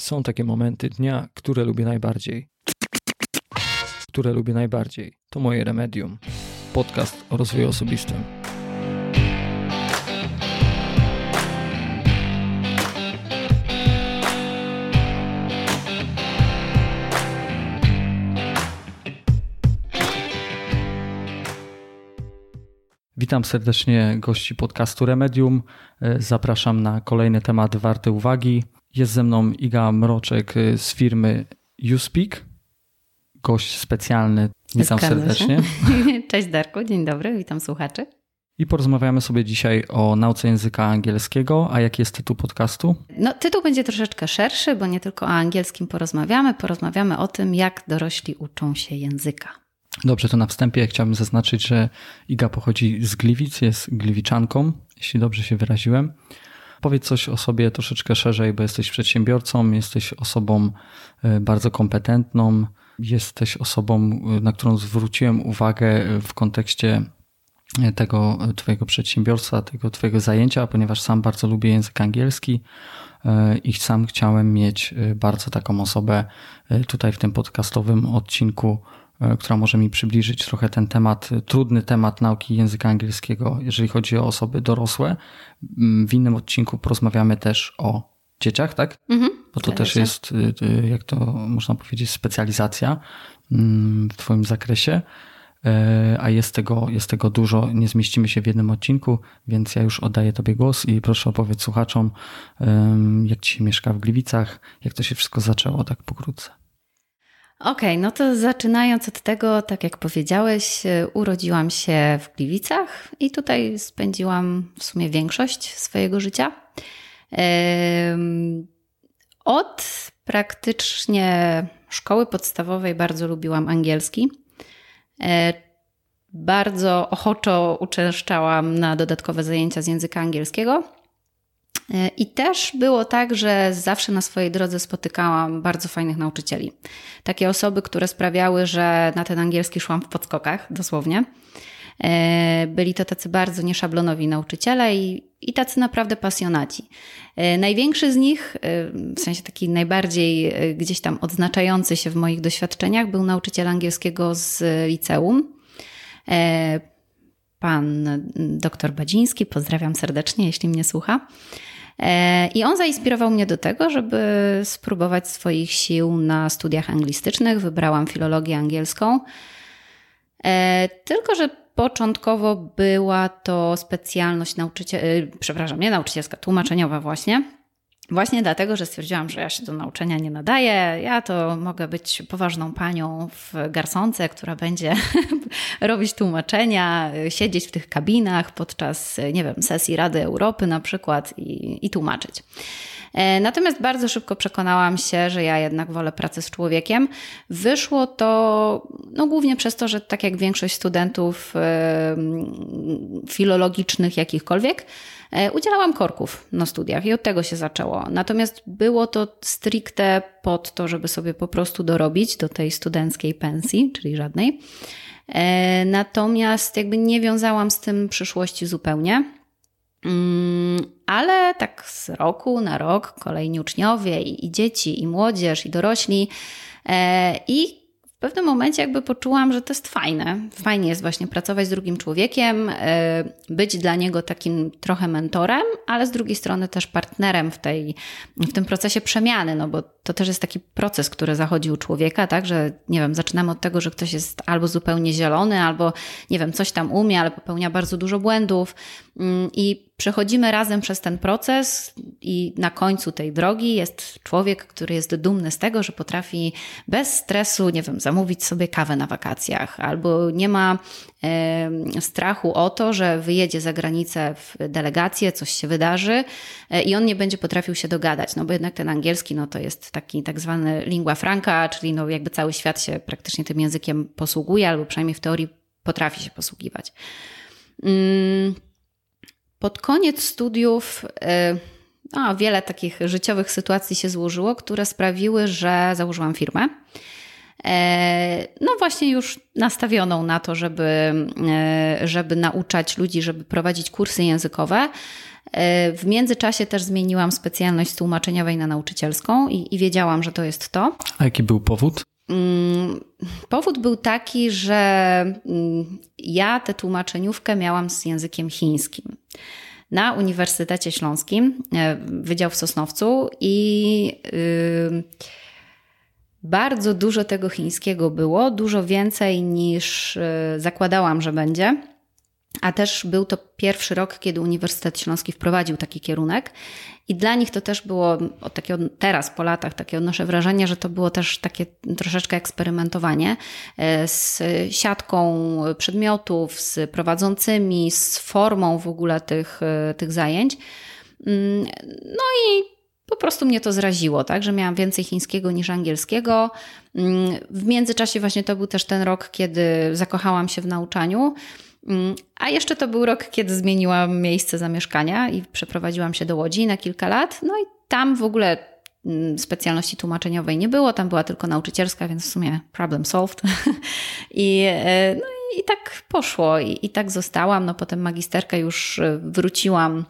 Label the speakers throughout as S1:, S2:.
S1: Są takie momenty dnia, które lubię najbardziej. Które lubię najbardziej. To moje remedium. Podcast o rozwoju osobistym. Witam serdecznie gości podcastu Remedium. Zapraszam na kolejny temat warty uwagi. Jest ze mną Iga Mroczek z firmy YouSpeak. Gość specjalny. Witam serdecznie.
S2: Się. Cześć Darku, dzień dobry, witam słuchaczy.
S1: I porozmawiamy sobie dzisiaj o nauce języka angielskiego. A jaki jest tytuł podcastu?
S2: No, tytuł będzie troszeczkę szerszy, bo nie tylko o angielskim porozmawiamy. Porozmawiamy o tym, jak dorośli uczą się języka.
S1: Dobrze, to na wstępie chciałbym zaznaczyć, że Iga pochodzi z Gliwic, jest gliwiczanką, jeśli dobrze się wyraziłem. Powiedz coś o sobie troszeczkę szerzej, bo jesteś przedsiębiorcą, jesteś osobą bardzo kompetentną, jesteś osobą, na którą zwróciłem uwagę w kontekście tego Twojego przedsiębiorstwa, tego Twojego zajęcia, ponieważ sam bardzo lubię język angielski i sam chciałem mieć bardzo taką osobę tutaj w tym podcastowym odcinku, która może mi przybliżyć trochę ten temat, trudny temat nauki języka angielskiego, jeżeli chodzi o osoby dorosłe. W innym odcinku porozmawiamy też o dzieciach, tak?
S2: Mhm,
S1: Bo to też jest, jak to można powiedzieć, specjalizacja w Twoim zakresie. A jest tego, jest tego dużo, nie zmieścimy się w jednym odcinku, więc ja już oddaję Tobie głos i proszę opowiedz słuchaczom, jak Ci się mieszka w Gliwicach, jak to się wszystko zaczęło, tak pokrótce.
S2: Okej, okay, no to zaczynając od tego, tak jak powiedziałeś, urodziłam się w Gliwicach i tutaj spędziłam w sumie większość swojego życia. Od praktycznie szkoły podstawowej bardzo lubiłam angielski. Bardzo ochoczo uczęszczałam na dodatkowe zajęcia z języka angielskiego. I też było tak, że zawsze na swojej drodze spotykałam bardzo fajnych nauczycieli. Takie osoby, które sprawiały, że na ten angielski szłam w podskokach, dosłownie. Byli to tacy bardzo nieszablonowi nauczyciele i, i tacy naprawdę pasjonaci. Największy z nich, w sensie taki najbardziej gdzieś tam odznaczający się w moich doświadczeniach, był nauczyciel angielskiego z liceum. Pan dr Badziński, pozdrawiam serdecznie, jeśli mnie słucha. I on zainspirował mnie do tego, żeby spróbować swoich sił na studiach anglistycznych. Wybrałam filologię angielską. Tylko, że początkowo była to specjalność nauczycielska, przepraszam, nie nauczycielska, tłumaczeniowa właśnie. Właśnie dlatego, że stwierdziłam, że ja się do nauczania nie nadaję. Ja to mogę być poważną panią w garsonce, która będzie robić tłumaczenia, siedzieć w tych kabinach podczas, nie wiem, sesji Rady Europy na przykład i, i tłumaczyć. Natomiast bardzo szybko przekonałam się, że ja jednak wolę pracę z człowiekiem. Wyszło to no, głównie przez to, że tak jak większość studentów filologicznych jakichkolwiek, udzielałam korków na studiach i od tego się zaczęło. Natomiast było to stricte pod to, żeby sobie po prostu dorobić do tej studenckiej pensji, czyli żadnej. Natomiast jakby nie wiązałam z tym przyszłości zupełnie. Ale tak z roku na rok kolejni uczniowie i, i dzieci, i młodzież, i dorośli. I w pewnym momencie jakby poczułam, że to jest fajne. Fajnie jest właśnie pracować z drugim człowiekiem, być dla niego takim trochę mentorem, ale z drugiej strony też partnerem w, tej, w tym procesie przemiany, no bo to też jest taki proces, który zachodzi u człowieka, tak, że nie wiem, zaczynamy od tego, że ktoś jest albo zupełnie zielony, albo nie wiem, coś tam umie, ale popełnia bardzo dużo błędów i przechodzimy razem przez ten proces i na końcu tej drogi jest człowiek, który jest dumny z tego, że potrafi bez stresu, nie wiem, zamówić sobie kawę na wakacjach, albo nie ma strachu o to, że wyjedzie za granicę w delegację, coś się wydarzy e, i on nie będzie potrafił się dogadać, no bo jednak ten angielski, no to jest taki tak zwany lingua franca, czyli no jakby cały świat się praktycznie tym językiem posługuje, albo przynajmniej w teorii potrafi się posługiwać. Mm. Pod koniec studiów no, wiele takich życiowych sytuacji się złożyło, które sprawiły, że założyłam firmę. No właśnie już nastawioną na to, żeby, żeby nauczać ludzi, żeby prowadzić kursy językowe. W międzyczasie też zmieniłam specjalność tłumaczeniowej na nauczycielską i, i wiedziałam, że to jest to.
S1: A jaki był powód?
S2: Mm, powód był taki, że mm, ja tę tłumaczeniówkę miałam z językiem chińskim na Uniwersytecie Śląskim, e, Wydział w Sosnowcu i yy, bardzo dużo tego chińskiego było, dużo więcej niż yy, zakładałam, że będzie. A też był to pierwszy rok, kiedy Uniwersytet Śląski wprowadził taki kierunek. I dla nich to też było, takie teraz po latach, takie odnoszę wrażenie, że to było też takie troszeczkę eksperymentowanie e, z siatką przedmiotów, z prowadzącymi, z formą w ogóle tych, e, tych zajęć. Mm, no i po prostu mnie to zraziło, tak, że miałam więcej chińskiego niż angielskiego. Mm, w międzyczasie właśnie to był też ten rok, kiedy zakochałam się w nauczaniu. Mm, a jeszcze to był rok, kiedy zmieniłam miejsce zamieszkania i przeprowadziłam się do Łodzi na kilka lat. No i tam w ogóle mm, specjalności tłumaczeniowej nie było, tam była tylko nauczycielska, więc w sumie problem solved. I, e, no i tak poszło i, i tak zostałam. No potem magisterkę już e, wróciłam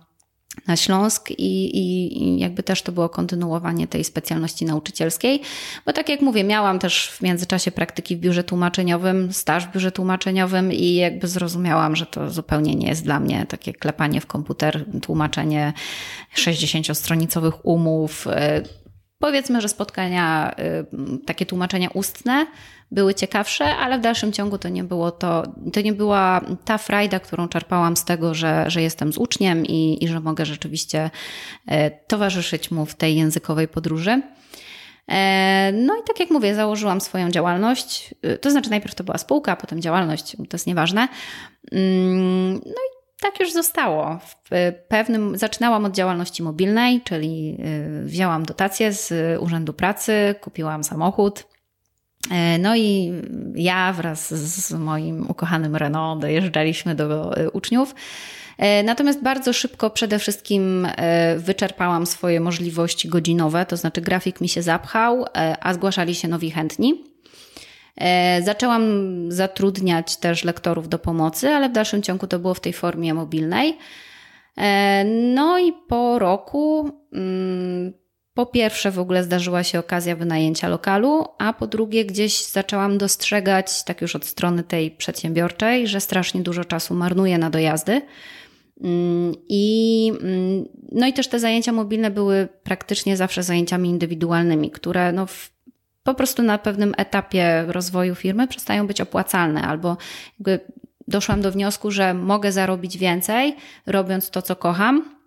S2: na Śląsk i, i, jakby też to było kontynuowanie tej specjalności nauczycielskiej, bo tak jak mówię, miałam też w międzyczasie praktyki w biurze tłumaczeniowym, staż w biurze tłumaczeniowym i jakby zrozumiałam, że to zupełnie nie jest dla mnie takie klepanie w komputer, tłumaczenie 60-stronicowych umów. Powiedzmy, że spotkania, e, takie tłumaczenia ustne, były ciekawsze, ale w dalszym ciągu to nie było to, to nie była ta frajda, którą czerpałam z tego, że, że jestem z uczniem i, i że mogę rzeczywiście e, towarzyszyć mu w tej językowej podróży. E, no i tak jak mówię, założyłam swoją działalność. E, to znaczy, najpierw to była spółka, potem działalność, to jest nieważne. Mm, no i tak już zostało. W pewnym, zaczynałam od działalności mobilnej, czyli wzięłam dotację z Urzędu Pracy, kupiłam samochód, E, no i ja wraz z moim ukochanym Renault dojeżdżaliśmy do uczniów. Natomiast bardzo szybko przede wszystkim wyczerpałam swoje możliwości godzinowe, to znaczy grafik mi się zapchał, a zgłaszali się nowi chętni. Zaczęłam zatrudniać też lektorów do pomocy, ale w dalszym ciągu to było w tej formie mobilnej. No i po roku mm, po pierwsze, w ogóle zdarzyła się okazja wynajęcia lokalu, a po drugie, gdzieś zaczęłam dostrzegać, tak już od strony tej przedsiębiorczej, że strasznie dużo czasu marnuję na dojazdy. Mm, I, mm, no i też te zajęcia mobilne były praktycznie zawsze zajęciami indywidualnymi, które no w, po prostu na pewnym etapie rozwoju firmy przestają być opłacalne, albo jakby doszłam do wniosku, że mogę zarobić więcej, robiąc to, co kocham,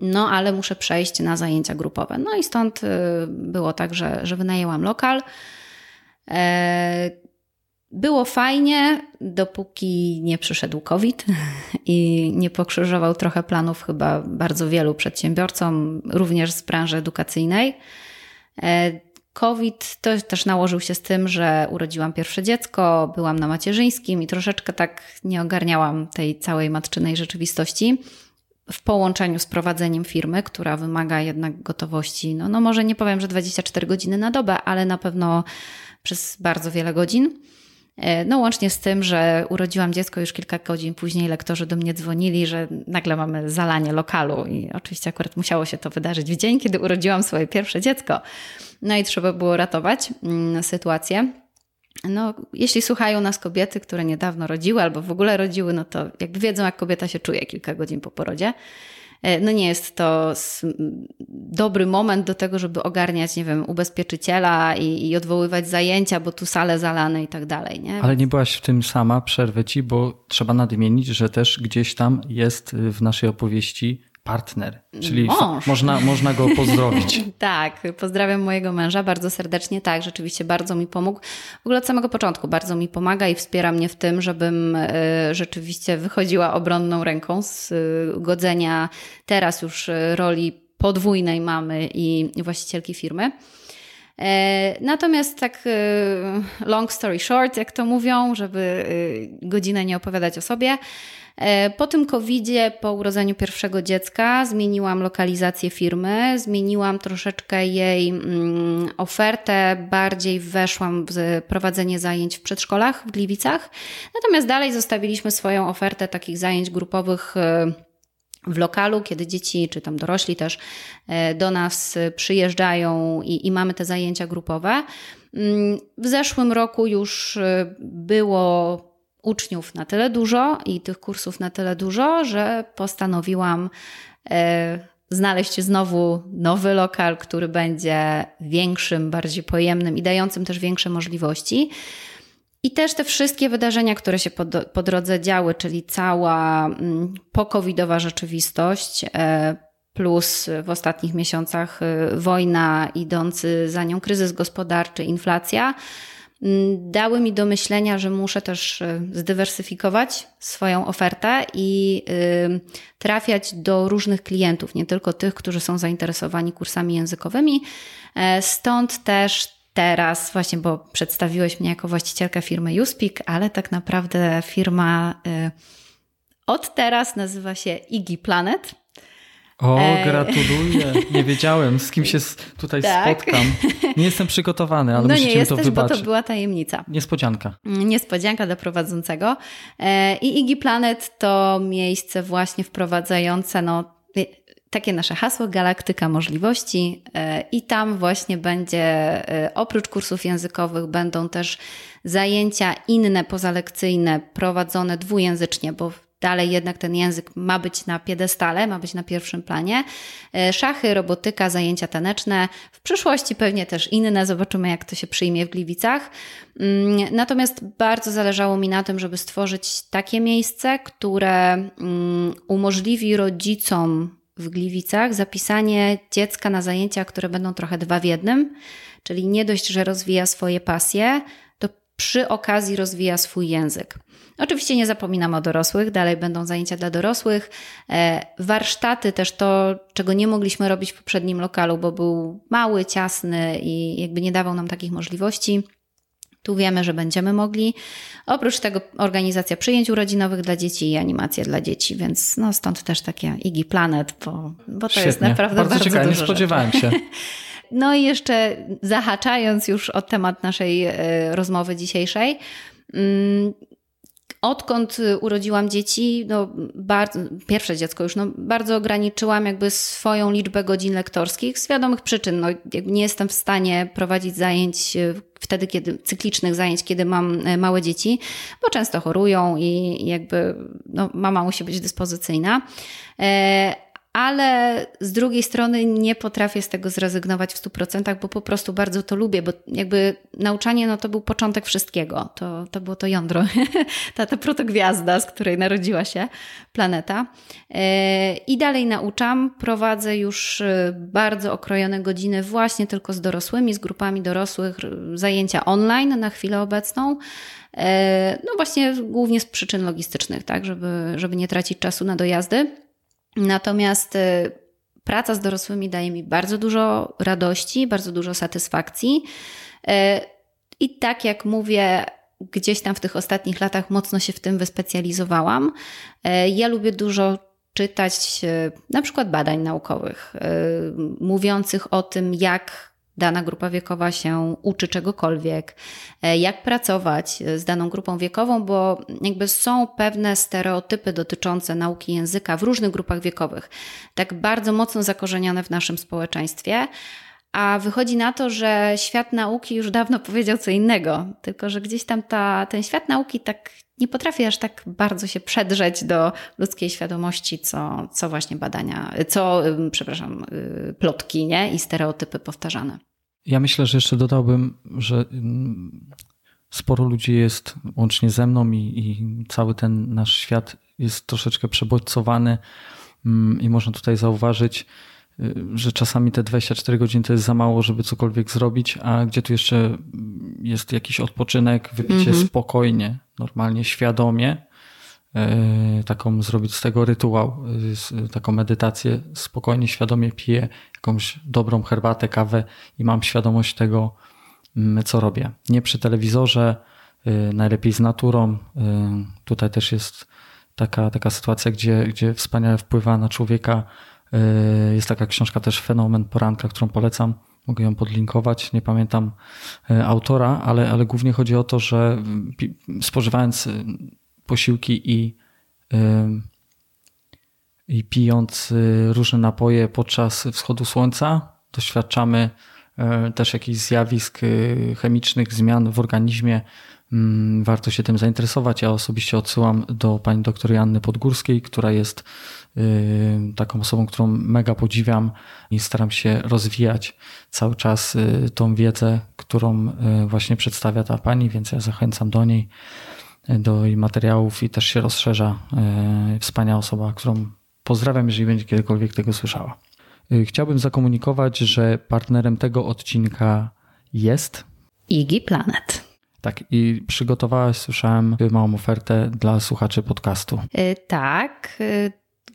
S2: no, ale muszę przejść na zajęcia grupowe. No i stąd y, było tak, że, że wynajęłam lokal. E, było fajnie, dopóki nie przyszedł COVID i nie pokrzyżował trochę planów chyba bardzo wielu przedsiębiorcom, również z branży edukacyjnej. COVID to też nałożył się z tym, że urodziłam pierwsze dziecko, byłam na macierzyńskim i troszeczkę tak nie ogarniałam tej całej matczynej rzeczywistości w połączeniu z prowadzeniem firmy, która wymaga jednak gotowości, no, no może nie powiem, że 24 godziny na dobę, ale na pewno przez bardzo wiele godzin. E, no łącznie z tym, że urodziłam dziecko już kilka godzin później, lektorzy do mnie dzwonili, że nagle mamy zalanie lokalu i oczywiście akurat musiało się to wydarzyć w dzień, kiedy urodziłam swoje pierwsze dziecko. No i trzeba było ratować mm, sytuację. No, jeśli słuchają nas kobiety, które niedawno rodziły albo w ogóle rodziły, no to jakby wiedzą, jak kobieta się czuje kilka godzin po porodzie. E, no nie jest to dobry moment do tego, żeby ogarniać, nie wiem, ubezpieczyciela i, i odwoływać zajęcia, bo tu sale zalane i tak dalej. Nie?
S1: Ale nie byłaś w tym sama, przerwę ci, bo trzeba nadmienić, że też gdzieś tam jest w naszej opowieści partner, czyli można, można go pozdrowić.
S2: tak, pozdrawiam mojego męża bardzo serdecznie. Tak, rzeczywiście bardzo mi pomógł. W ogóle od samego początku bardzo mi pomaga i wspiera mnie w tym, żebym e, rzeczywiście wychodziła obronną ręką z e, godzenia teraz już e, roli podwójnej mamy i właścicielki firmy. Natomiast tak long story short, jak to mówią, żeby godzinę nie opowiadać o sobie, po tym COVID-zie, po urodzeniu pierwszego dziecka, zmieniłam lokalizację firmy, zmieniłam troszeczkę jej mm, ofertę, bardziej weszłam w prowadzenie zajęć w przedszkolach w Gliwicach. Natomiast dalej zostawiliśmy swoją ofertę takich zajęć grupowych e, w lokalu, kiedy dzieci czy tam dorośli też do nas przyjeżdżają i, i mamy te zajęcia grupowe. Mm, w zeszłym roku już było uczniów na tyle dużo i tych kursów na tyle dużo, że postanowiłam znaleźć znowu nowy lokal, który będzie większym, bardziej pojemnym i dającym też większe możliwości. I też te wszystkie wydarzenia, które się po, po drodze działy, czyli cała mm, pokowidowa rzeczywistość, e, plus w ostatnich miesiącach e, wojna, idący za nią kryzys gospodarczy, inflacja, dały mi do myślenia, że muszę też y, zdywersyfikować swoją ofertę i trafiać do różnych klientów, nie tylko tych, którzy są zainteresowani kursami językowymi. E, stąd też teraz, właśnie, bo przedstawiłeś mnie jako właścicielka firmy Uspeak, ale tak naprawdę firma y, od teraz nazywa się Iggy Planet.
S1: O, e, gratuluję. Nie wiedziałem, z kim się tutaj tak. spotkam. Nie jestem przygotowany, ale no musicie
S2: nie jesteś,
S1: to wybaczyć.
S2: bo to była tajemnica.
S1: Niespodzianka.
S2: Niespodzianka dla prowadzącego. E, I Iggy Planet to miejsce właśnie wprowadzające no, takie nasze hasło Galaktyka Możliwości e, i tam właśnie będzie oprócz kursów językowych będą też zajęcia inne pozalekcyjne prowadzone dwujęzycznie, bo dalej jednak ten język ma być na piedestale, ma być na pierwszym planie. E, szachy, robotyka, zajęcia taneczne, w przyszłości pewnie też inne, zobaczymy jak to się przyjmie w Gliwicach. Mm, natomiast bardzo zależało mi na tym, żeby stworzyć takie miejsce, które mm, umożliwi rodzicom w Gliwicach zapisanie dziecka na zajęcia, które będą trochę dwa w jednym, czyli nie dość, że rozwija swoje pasje, przy okazji rozwija swój język. Oczywiście nie zapominam o dorosłych, dalej będą zajęcia dla dorosłych. E, warsztaty też to, czego nie mogliśmy robić w poprzednim lokalu, bo był mały, ciasny i jakby nie dawał nam takich możliwości. Tu wiemy, że będziemy mogli. Oprócz tego organizacja przyjęć urodzinowych dla dzieci i animacje dla dzieci, więc no stąd też takie Iggy Planet, bo, bo to Świetnie. jest naprawdę bardzo, bardzo ciekawe.
S1: Nie spodziewałem się.
S2: No i jeszcze zahaczając już o temat naszej e, rozmowy dzisiejszej, mm, Odkąd urodziłam dzieci, no bardzo, pierwsze dziecko już, no bardzo ograniczyłam jakby swoją liczbę godzin lektorskich z wiadomych przyczyn. No, nie jestem w stanie prowadzić zajęć y, wtedy, kiedy, cyklicznych zajęć, kiedy mam y, małe dzieci, bo często chorują i jakby no, mama musi być dyspozycyjna. Ale z drugiej strony nie potrafię z tego zrezygnować w 100%, bo po prostu bardzo to lubię, bo jakby nauczanie no to był początek wszystkiego. To, to było to jądro, ta, ta protogwiazda, z której narodziła się planeta. E, I dalej nauczam, prowadzę już e, bardzo okrojone godziny właśnie tylko z dorosłymi, z grupami dorosłych, zajęcia online na chwilę obecną. E, no właśnie głównie z przyczyn logistycznych, tak, żeby, żeby nie tracić czasu na dojazdy. Natomiast y, praca z dorosłymi daje mi bardzo dużo radości, bardzo dużo satysfakcji. Y, I tak jak mówię, gdzieś tam w tych ostatnich latach mocno się w tym wyspecjalizowałam. Y, ja lubię dużo czytać na przykład badań naukowych, mówiących o tym, jak dana grupa wiekowa się uczy czegokolwiek, e, jak pracować z daną grupą wiekową, bo jakby są pewne stereotypy dotyczące nauki języka w różnych grupach wiekowych, tak bardzo mocno zakorzenione w naszym społeczeństwie. A wychodzi na to, że świat nauki już dawno powiedział co innego, tylko że gdzieś tam ta, ten świat nauki tak nie potrafi aż tak bardzo się przedrzeć do ludzkiej świadomości, co, co właśnie badania, co, przepraszam, y, plotki nie? i stereotypy powtarzane.
S1: Ja myślę, że jeszcze dodałbym, że mm, sporo ludzi jest łącznie ze mną i, i cały ten nasz świat jest troszeczkę przebodźcowany mm, i można tutaj zauważyć, y, że czasami te 24 godziny to jest za mało, żeby cokolwiek zrobić, a gdzie tu jeszcze jest jakiś odpoczynek, wypicie mm -hmm. spokojnie, normalnie, świadomie, taką zrobić z tego rytuał, y, taką medytację, spokojnie, świadomie piję jakąś dobrą herbatę, kawę i mam świadomość tego, mm, co robię. Nie przy telewizorze, najlepiej z naturą. Tutaj też jest taka, taka sytuacja, gdzie, gdzie wspaniale wpływa na człowieka. Jest taka książka też Fenomen Poranka, którą polecam. Mogę ją podlinkować. Nie pamiętam autora, ale, ale głównie chodzi o to, że spożywając posiłki i i pijąc różne napoje podczas wschodu słońca, doświadczamy też jakichś zjawisk chemicznych, zmian w organizmie. Mm, warto się tym zainteresować. Ja osobiście odsyłam do pani doktor Janny Podgórskiej, która jest taką osobą, którą mega podziwiam i staram się rozwijać cały czas tą wiedzę, którą właśnie przedstawia ta pani, więc ja zachęcam do niej, do jej materiałów i też się rozszerza. Wspaniała osoba, którą pozdrawiam, jeżeli będzie kiedykolwiek tego słyszała. Chciałbym zakomunikować, że partnerem tego odcinka jest
S2: Igi Planet.
S1: Tak, i przygotowałaś, słyszałem, małą ofertę dla słuchaczy podcastu.
S2: Tak.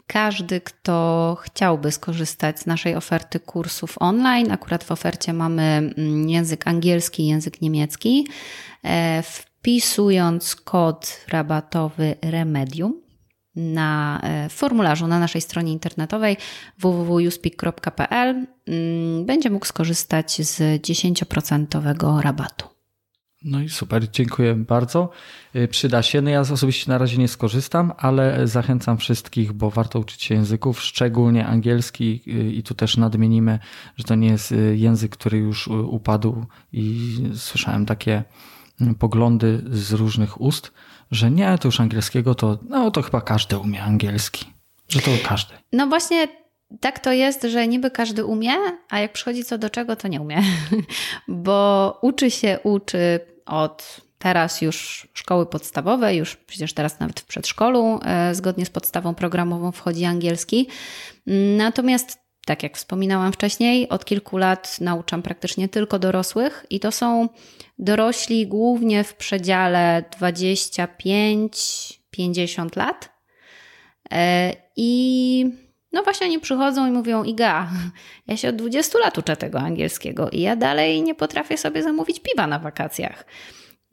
S2: Każdy, kto chciałby skorzystać z naszej oferty kursów online, akurat w ofercie mamy mm, język angielski i język niemiecki, e, wpisując kod rabatowy Remedium na e, formularzu na naszej stronie internetowej www.uspeak.pl mm, będzie mógł skorzystać z 10% rabatu.
S1: No i super, dziękuję bardzo. Y, przyda się. No ja osobiście na razie nie skorzystam, ale zachęcam wszystkich, bo warto uczyć się języków, szczególnie angielski y, i tu też nadmienimy, że to nie jest język, który już upadł i słyszałem takie poglądy z różnych ust, że nie, to już angielskiego to, no to chyba każdy umie angielski. Że to każdy.
S2: No właśnie tak to jest, że niby każdy umie, a jak przychodzi co do czego, to nie umie. Bo uczy się, uczy od teraz już szkoły podstawowe, już przecież teraz nawet w przedszkolu, e, zgodnie z podstawą programową wchodzi angielski. Natomiast tak jak wspominałam wcześniej, od kilku lat nauczam praktycznie tylko dorosłych i to są dorośli głównie w przedziale 25-50 lat. E, I no właśnie oni przychodzą i mówią: Iga, ja się od 20 lat uczę tego angielskiego i ja dalej nie potrafię sobie zamówić piwa na wakacjach.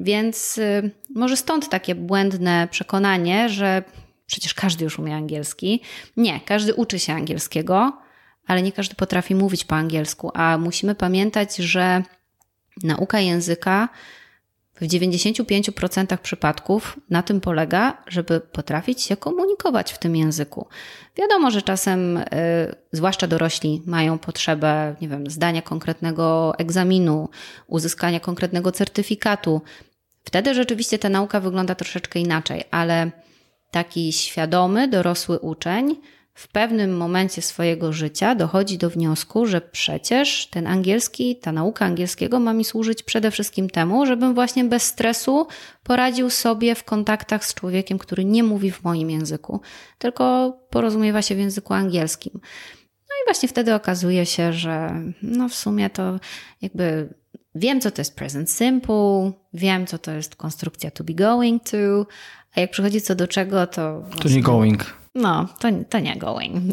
S2: Więc y, może stąd takie błędne przekonanie, że przecież każdy już umie angielski. Nie, każdy uczy się angielskiego, ale nie każdy potrafi mówić po angielsku, a musimy pamiętać, że nauka języka w 95% przypadków na tym polega, żeby potrafić się komunikować w tym języku. Wiadomo, że czasem, y, zwłaszcza dorośli, mają potrzebę, nie wiem, zdania konkretnego egzaminu, uzyskania konkretnego certyfikatu. Wtedy rzeczywiście ta nauka wygląda troszeczkę inaczej, ale taki świadomy, dorosły uczeń w pewnym momencie swojego życia dochodzi do wniosku, że przecież ten angielski, ta nauka angielskiego ma mi służyć przede wszystkim temu, żebym właśnie bez stresu poradził sobie w kontaktach z człowiekiem, który nie mówi w moim języku, tylko porozumiewa się w języku angielskim. No i właśnie wtedy okazuje się, że no w sumie to jakby wiem, co to jest present simple, wiem, co to jest konstrukcja to be going to, a jak przychodzi co do czego, to.
S1: To nie going.
S2: No, to, to nie going.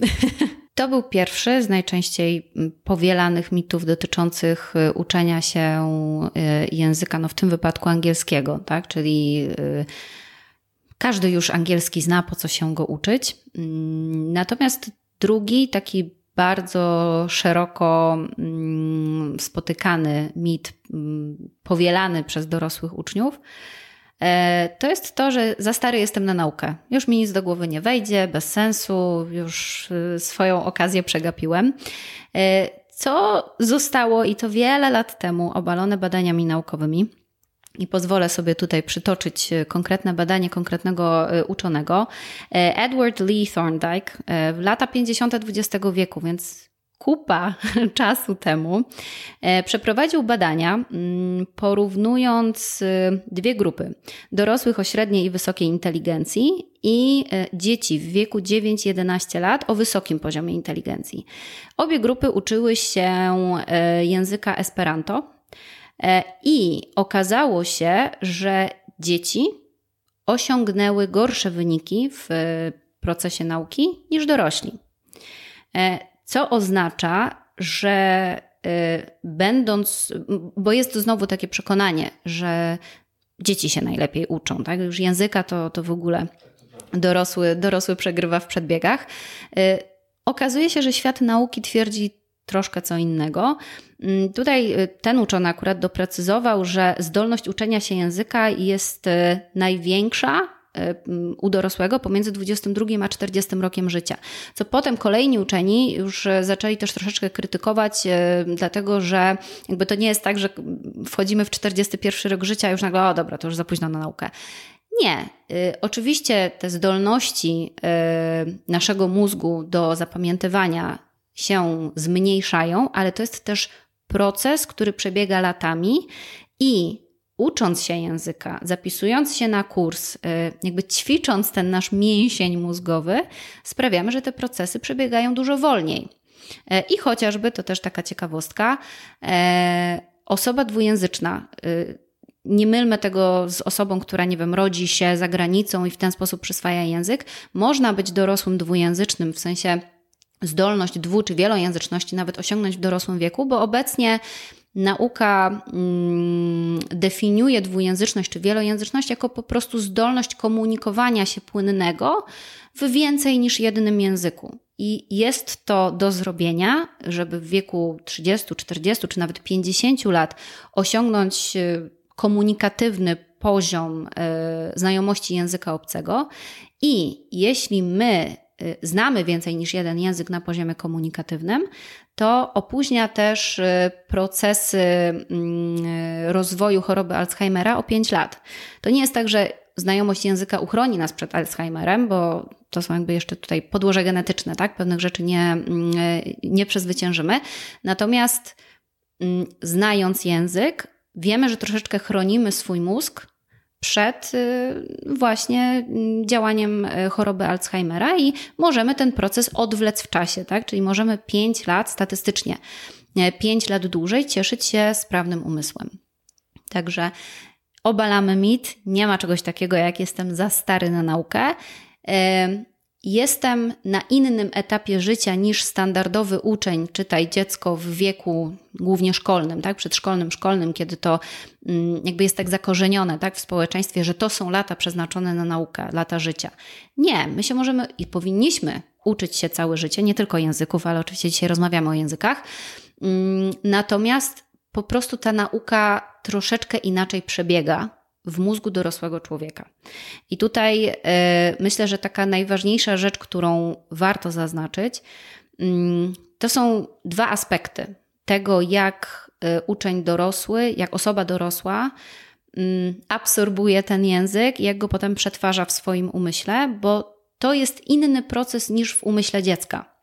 S2: To był pierwszy z najczęściej powielanych mitów dotyczących y, uczenia się y, języka, no w tym wypadku angielskiego, tak? Czyli y, każdy już angielski zna, po co się go uczyć. Mm, natomiast drugi, taki bardzo szeroko mm, spotykany mit, mm, powielany przez dorosłych uczniów, to jest to, że za stary jestem na naukę. Już mi nic do głowy nie wejdzie, bez sensu, już y, swoją okazję przegapiłem. E, co zostało i to wiele lat temu obalone badaniami naukowymi. I pozwolę sobie tutaj przytoczyć y, konkretne badanie konkretnego y, uczonego. E, Edward Lee Thorndike lata 50. XX wieku, więc kupa czasu temu e, przeprowadził badania mm, porównując y, dwie grupy: dorosłych o średniej i wysokiej inteligencji i e, dzieci w wieku 9-11 lat o wysokim poziomie inteligencji. Obie grupy uczyły się e, języka Esperanto i okazało się, że dzieci osiągnęły gorsze wyniki w procesie nauki niż dorośli co oznacza, że y, będąc, bo jest to znowu takie przekonanie, że dzieci się najlepiej uczą, tak? Już języka to, to w ogóle dorosły, dorosły przegrywa w przedbiegach. Y, okazuje się, że świat nauki twierdzi troszkę co innego. Mm, tutaj y, ten uczony akurat doprecyzował, że zdolność uczenia się języka jest największa u dorosłego pomiędzy 22 a 40 rokiem życia. Co potem kolejni uczeni już zaczęli też troszeczkę krytykować, dlatego że jakby to nie jest tak, że wchodzimy w 41 rok życia, już nagle, o dobra, to już za późno na naukę. Nie. Oczywiście te zdolności naszego mózgu do zapamiętywania się zmniejszają, ale to jest też proces, który przebiega latami i ucząc się języka, zapisując się na kurs, y, jakby ćwicząc ten nasz mięsień mózgowy, sprawiamy, że te procesy przebiegają dużo wolniej. I chociażby, to też taka ciekawostka, osoba dwujęzyczna, nie mylmy tego z osobą, która, nie wiem, rodzi się za granicą i w ten sposób przyswaja język. Można być dorosłym dwujęzycznym, w sensie zdolność dwu czy wielojęzyczności nawet osiągnąć w dorosłym wieku, bo obecnie nauka mm, definiuje dwujęzyczność czy wielojęzyczność jako po prostu zdolność komunikowania się płynnego w więcej niż jednym języku. I jest to do zrobienia, żeby w wieku 30, 40 czy nawet 50 lat osiągnąć y, komunikatywny poziom e, znajomości języka obcego i jeśli my e, znamy więcej niż jeden język na poziomie komunikatywnym, to opóźnia też e, procesy mm, rozwoju choroby Alzheimera o 5 lat. To nie jest tak, że znajomość języka uchroni nas przed Alzheimerem, bo to są jakby jeszcze tutaj podłoże genetyczne, tak? Pewnych rzeczy nie, mm, nie przezwyciężymy. Natomiast mm, znając język, wiemy, że troszeczkę chronimy swój mózg przed y, właśnie mm, działaniem y, choroby Alzheimera i możemy ten proces odwlec w czasie, tak? Czyli możemy 5 lat statystycznie, 5 lat dłużej cieszyć się sprawnym umysłem. Także obalamy mit, nie ma czegoś takiego jak jestem za stary na naukę jestem na innym etapie życia niż standardowy uczeń, czytaj dziecko w wieku głównie szkolnym, tak, przedszkolnym, szkolnym, kiedy to mm, jakby jest tak zakorzenione tak, w społeczeństwie, że to są lata przeznaczone na naukę, lata życia. Nie, my się możemy i powinniśmy uczyć się całe życie, nie tylko języków, ale oczywiście dzisiaj rozmawiamy o językach. Mm, natomiast po prostu ta nauka troszeczkę inaczej przebiega w mózgu dorosłego człowieka. I tutaj y, myślę, że taka najważniejsza rzecz, którą warto zaznaczyć, y, to są dwa aspekty tego, jak y, uczeń dorosły, jak osoba dorosła mm, absorbuje ten język i jak go potem przetwarza w swoim umyśle, bo to jest inny proces niż w umyśle dziecka.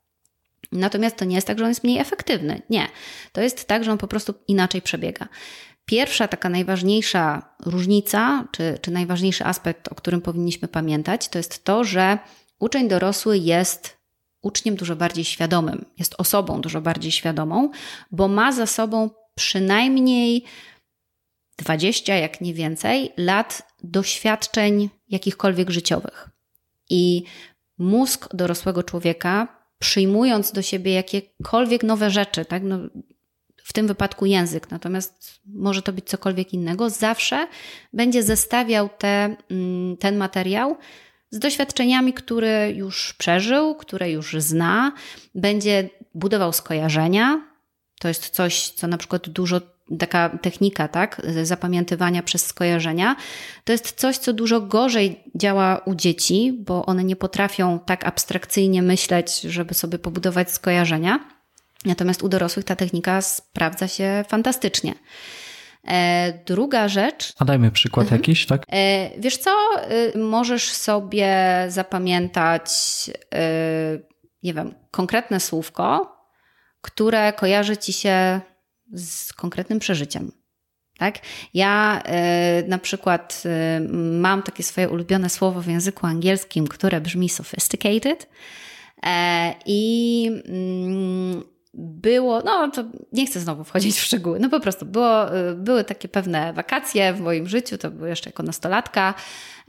S2: Natomiast to nie jest tak, że on jest mniej efektywny. Nie. To jest tak, że on po prostu inaczej przebiega. Pierwsza, taka najważniejsza różnica, czy, czy najważniejszy aspekt, o którym powinniśmy pamiętać, to jest to, że uczeń dorosły jest uczniem dużo bardziej świadomym, jest osobą dużo bardziej świadomą, bo ma za sobą przynajmniej 20, jak nie więcej, lat doświadczeń jakichkolwiek życiowych. I mózg dorosłego człowieka, przyjmując do siebie jakiekolwiek nowe rzeczy, tak, no, w tym wypadku język, natomiast może to być cokolwiek innego, zawsze będzie zestawiał te, mm, ten materiał z doświadczeniami, które już przeżył, które już zna, będzie budował skojarzenia. To jest coś, co na przykład dużo taka technika, tak, zapamiętywania przez skojarzenia, to jest coś, co dużo gorzej działa u dzieci, bo one nie potrafią tak abstrakcyjnie myśleć, żeby sobie pobudować skojarzenia. Natomiast u dorosłych ta technika sprawdza się fantastycznie. E, druga rzecz.
S1: A dajmy przykład mhm. jakiś, tak?
S2: E, wiesz co, y, możesz sobie zapamiętać, nie wiem, konkretne słówko, które kojarzy ci się z konkretnym przeżyciem. Tak? Ja na przykład mam takie swoje ulubione słowo w języku angielskim, które brzmi sophisticated. E, I mm, było, no to nie chcę znowu wchodzić w szczegóły, no po prostu było, y, były takie pewne wakacje w moim życiu, to były jeszcze jako nastolatka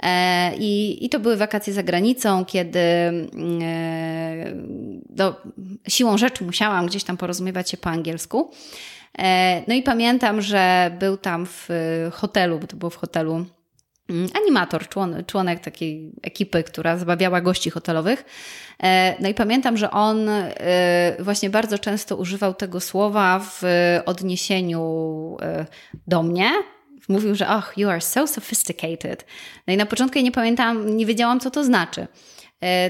S2: e, i, i to były wakacje za granicą, kiedy e, no, siłą rzeczy musiałam gdzieś tam porozumiewać się po angielsku. E, no i pamiętam, że był tam w hotelu, bo to było w hotelu Mm, animator, członek takiej ekipy, która zabawiała gości hotelowych. E, no i pamiętam, że on e, właśnie bardzo często używał tego słowa w odniesieniu e, do mnie, Mówił, że ach, you are so sophisticated. No i na początku ja nie pamiętałam, nie wiedziałam, co to znaczy.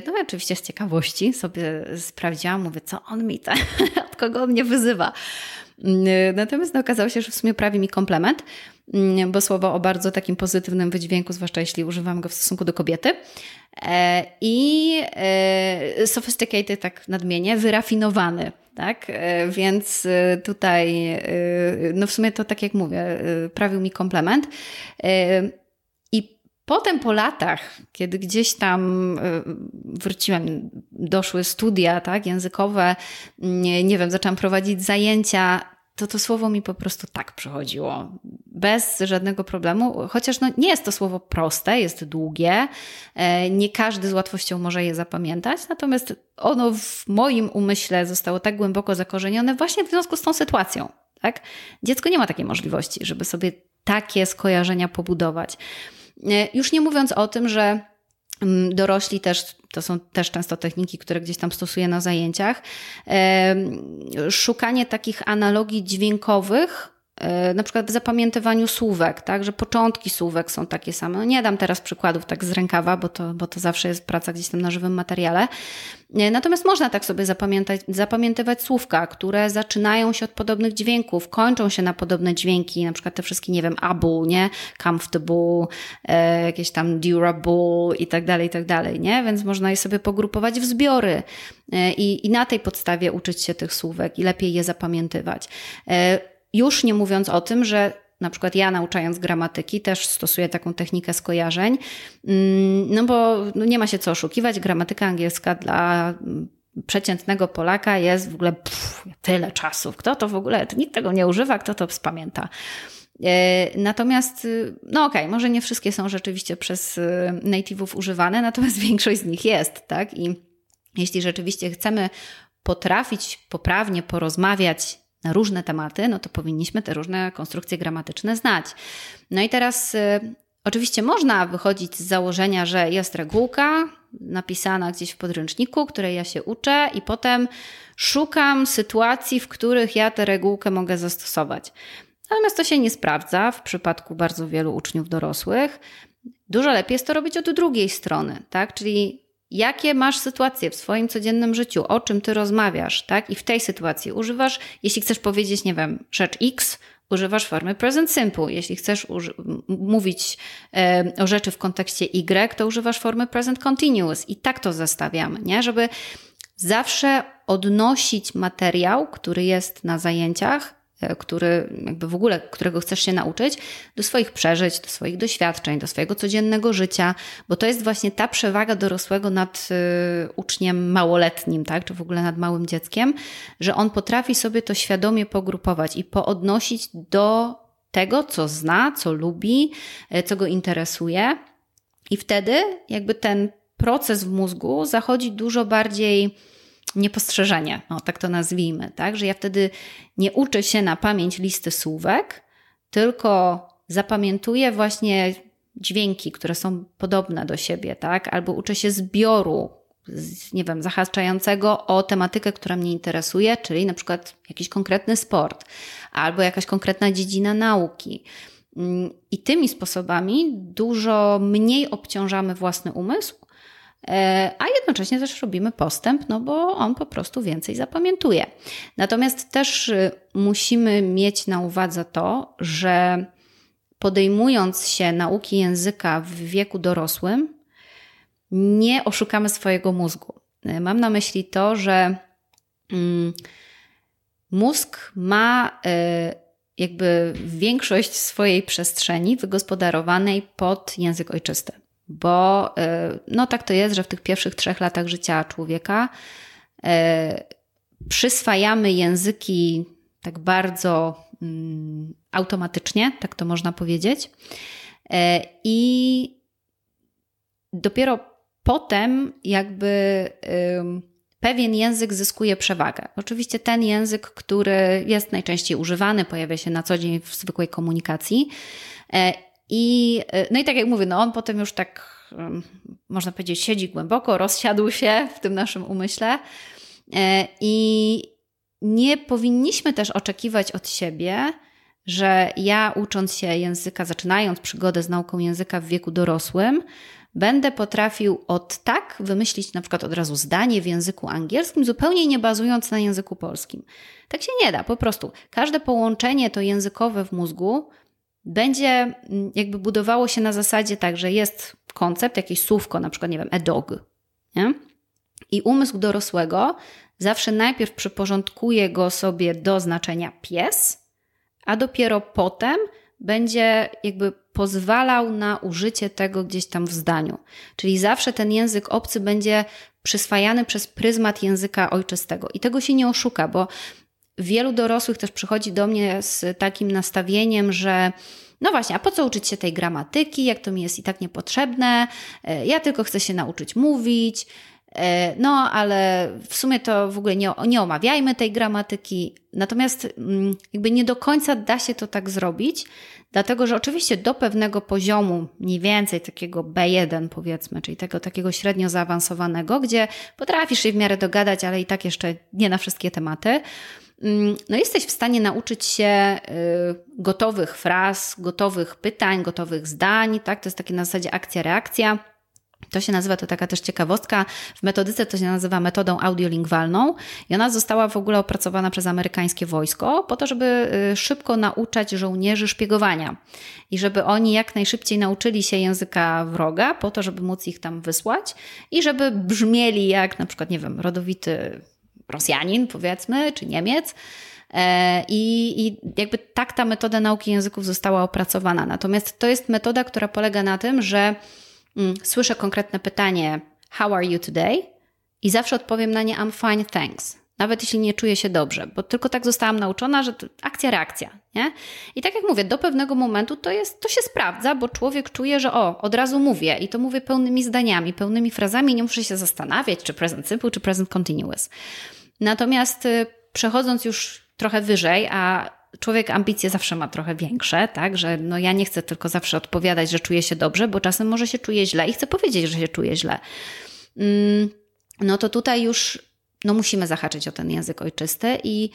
S2: No i oczywiście z ciekawości sobie sprawdziłam, mówię, co on mi, ta, od kogo on mnie wyzywa. Mm, natomiast no, okazało się, że w sumie prawi mi komplement, bo słowo o bardzo takim pozytywnym wydźwięku, zwłaszcza jeśli używam go w stosunku do kobiety. E, I e, sophisticated, tak nadmienię, wyrafinowany. Tak? E, więc tutaj, no w sumie to tak jak mówię, prawił mi komplement. I potem po latach, kiedy gdzieś tam wróciłem, doszły studia tak, językowe, nie, nie wiem, zaczęłam prowadzić zajęcia, to to słowo mi po prostu tak przychodziło, bez żadnego problemu, chociaż no nie jest to słowo proste, jest długie, e, nie każdy z łatwością może je zapamiętać, natomiast ono w moim umyśle zostało tak głęboko zakorzenione właśnie w związku z tą sytuacją. Tak? Dziecko nie ma takiej możliwości, żeby sobie takie skojarzenia pobudować. E, już nie mówiąc o tym, że dorośli też to są też często techniki, które gdzieś tam stosuję na zajęciach. Szukanie takich analogii dźwiękowych, na przykład w zapamiętywaniu słówek, tak, że początki słówek są takie same. No nie dam teraz przykładów tak z rękawa, bo to, bo to zawsze jest praca gdzieś tam na żywym materiale, Natomiast można tak sobie zapamiętać, zapamiętywać słówka, które zaczynają się od podobnych dźwięków, kończą się na podobne dźwięki, na przykład te wszystkie, nie wiem, able, nie? Comfortable, e, jakieś tam durable i tak dalej, i tak dalej, nie? Więc można je sobie pogrupować w zbiory e, i, i na tej podstawie uczyć się tych słówek i lepiej je zapamiętywać. Już nie mówiąc o tym, że na przykład ja nauczając gramatyki też stosuję taką technikę skojarzeń, mm, no bo no nie ma się co oszukiwać, gramatyka angielska dla mm, przeciętnego Polaka jest w ogóle pff, tyle czasu. Kto to w ogóle, nikt tego nie używa, kto to pamięta. E, natomiast, y, no okej, okay, może nie wszystkie są rzeczywiście przez y, native'ów używane, natomiast większość z nich jest, tak? I jeśli rzeczywiście chcemy potrafić poprawnie porozmawiać różne tematy, no to powinniśmy te różne konstrukcje gramatyczne znać. No i teraz y, oczywiście można wychodzić z założenia, że jest regułka napisana gdzieś w podręczniku, której ja się uczę, i potem szukam sytuacji, w których ja tę regułkę mogę zastosować. Natomiast to się nie sprawdza w przypadku bardzo wielu uczniów dorosłych. Dużo lepiej jest to robić od drugiej strony, tak? Czyli Jakie masz sytuacje w swoim codziennym życiu, o czym ty rozmawiasz, tak? I w tej sytuacji używasz, jeśli chcesz powiedzieć, nie wiem, rzecz X, używasz formy present simple. Jeśli chcesz mówić e, o rzeczy w kontekście Y, to używasz formy present continuous. I tak to zestawiamy, nie? Żeby zawsze odnosić materiał, który jest na zajęciach który jakby w ogóle, którego chcesz się nauczyć, do swoich przeżyć, do swoich doświadczeń, do swojego codziennego życia, bo to jest właśnie ta przewaga dorosłego nad y, uczniem małoletnim, tak, czy w ogóle nad małym dzieckiem, że on potrafi sobie to świadomie pogrupować i poodnosić do tego, co zna, co lubi, y, co go interesuje. I wtedy jakby ten proces w mózgu zachodzi dużo bardziej niepostrzeżenie, no tak to nazwijmy, tak? Że ja wtedy nie uczę się na pamięć listy słówek, tylko zapamiętuję właśnie dźwięki, które są podobne do siebie, tak? Albo uczę się zbioru, nie wiem, zahaczającego o tematykę, która mnie interesuje, czyli na przykład jakiś konkretny sport, albo jakaś konkretna dziedzina nauki. Mm, I tymi sposobami dużo mniej obciążamy własny umysł, a jednocześnie też robimy postęp, no bo on po prostu więcej zapamiętuje. Natomiast też y, musimy mieć na uwadze to, że podejmując się nauki języka w wieku dorosłym, nie oszukamy swojego mózgu. E, mam na myśli to, że mm, mózg ma e, jakby większość swojej przestrzeni wygospodarowanej pod język ojczysty bo y, no tak to jest, że w tych pierwszych trzech latach życia człowieka y, przyswajamy języki tak bardzo mm, automatycznie, tak to można powiedzieć. Y, I dopiero potem jakby pewien język zyskuje przewagę. Oczywiście ten język, który jest najczęściej używany, pojawia się na co dzień w zwykłej komunikacji i, e, no i tak jak mówię, no on potem już tak, można powiedzieć, siedzi głęboko, rozsiadł się w tym naszym umyśle. E, I nie powinniśmy też oczekiwać od siebie, że ja ucząc się języka, zaczynając przygodę z nauką języka w wieku dorosłym, będę potrafił od tak wymyślić na przykład od razu zdanie w języku angielskim, zupełnie nie bazując na języku polskim. Tak się nie da, po prostu. Każde połączenie to językowe w mózgu będzie mm, jakby budowało się na zasadzie tak, że jest koncept, jakieś słówko, na przykład, nie wiem, a dog, nie? I umysł dorosłego zawsze najpierw przyporządkuje go sobie do znaczenia pies, a dopiero potem będzie jakby pozwalał na użycie tego gdzieś tam w zdaniu. Czyli zawsze ten język obcy będzie przyswajany przez pryzmat języka ojczystego. I tego się nie oszuka, bo wielu dorosłych też przychodzi do mnie z takim nastawieniem, że no właśnie, a po co uczyć się tej gramatyki, jak to mi jest i tak niepotrzebne? E, ja tylko chcę się nauczyć mówić. E, no, ale w sumie to w ogóle nie, nie omawiajmy tej gramatyki. Natomiast mm, jakby nie do końca da się to tak zrobić, dlatego że oczywiście do pewnego poziomu, mniej więcej takiego B1 powiedzmy, czyli tego takiego średnio zaawansowanego, gdzie potrafisz się w miarę dogadać, ale i tak jeszcze nie na wszystkie tematy, no jesteś w stanie nauczyć się y, gotowych fraz, gotowych pytań, gotowych zdań, tak? To jest takie na zasadzie akcja-reakcja to się nazywa, to taka też ciekawostka, w metodyce to się nazywa metodą audiolingwalną i ona została w ogóle opracowana przez amerykańskie wojsko po to, żeby y, szybko nauczać żołnierzy szpiegowania i żeby oni jak najszybciej nauczyli się języka wroga po to, żeby móc ich tam wysłać i żeby brzmieli jak na przykład, nie wiem, rodowity Rosjanin powiedzmy, czy Niemiec, e, i, I, jakby tak ta metoda nauki języków została opracowana. Natomiast to jest metoda, która polega na tym, że Mm, słyszę konkretne pytanie: How are you today? I zawsze odpowiem na nie: I'm fine, thanks. Nawet jeśli nie czuję się dobrze, bo tylko tak zostałam nauczona, że akcja, reakcja. Nie? I tak jak mówię, do pewnego momentu to, jest, to się sprawdza, bo człowiek czuje, że o, od razu mówię i to mówię pełnymi zdaniami, pełnymi frazami, nie muszę się zastanawiać, czy present simple, czy present continuous. Natomiast y, przechodząc już trochę wyżej, a człowiek ambicje zawsze ma trochę większe, tak, że no ja nie chcę tylko zawsze odpowiadać, że czuję się dobrze, bo czasem może się czuję źle i chcę powiedzieć, że się czuję źle. Mm, no to tutaj już no musimy zahaczyć o ten język ojczysty i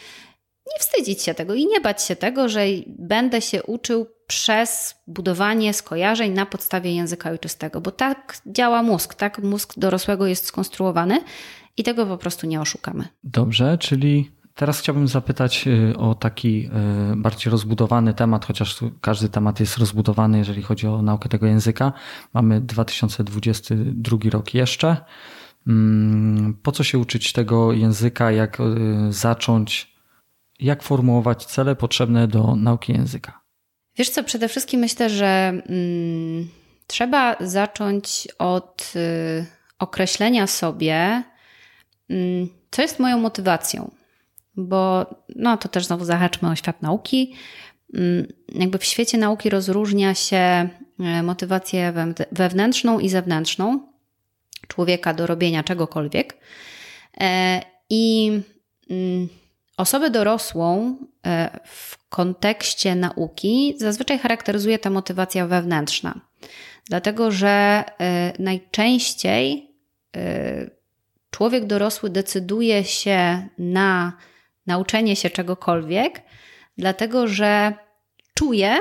S2: nie wstydzić się tego i nie bać się tego, że będę się uczył przez budowanie skojarzeń na podstawie języka ojczystego, bo tak działa mózg, tak mózg dorosłego jest skonstruowany i tego po prostu nie oszukamy.
S1: Dobrze, czyli Teraz chciałbym zapytać y, o taki y, bardziej rozbudowany temat, chociaż każdy temat jest rozbudowany, jeżeli chodzi o naukę tego języka. Mamy 2022 rok jeszcze. Mm, po co się uczyć tego języka, jak y, zacząć, jak formułować cele potrzebne do nauki języka?
S2: Wiesz co, przede wszystkim myślę, że mm, trzeba zacząć od y, określenia sobie, co jest moją motywacją bo no to też znowu zahaczmy o świat nauki. Mm, jakby w świecie nauki rozróżnia się e, motywację wewnętrzną i zewnętrzną człowieka do robienia czegokolwiek. E, I mm, osobę dorosłą e, w kontekście nauki zazwyczaj charakteryzuje ta motywacja wewnętrzna, dlatego że najczęściej człowiek dorosły decyduje się na nauczenie się czegokolwiek, dlatego że czuje,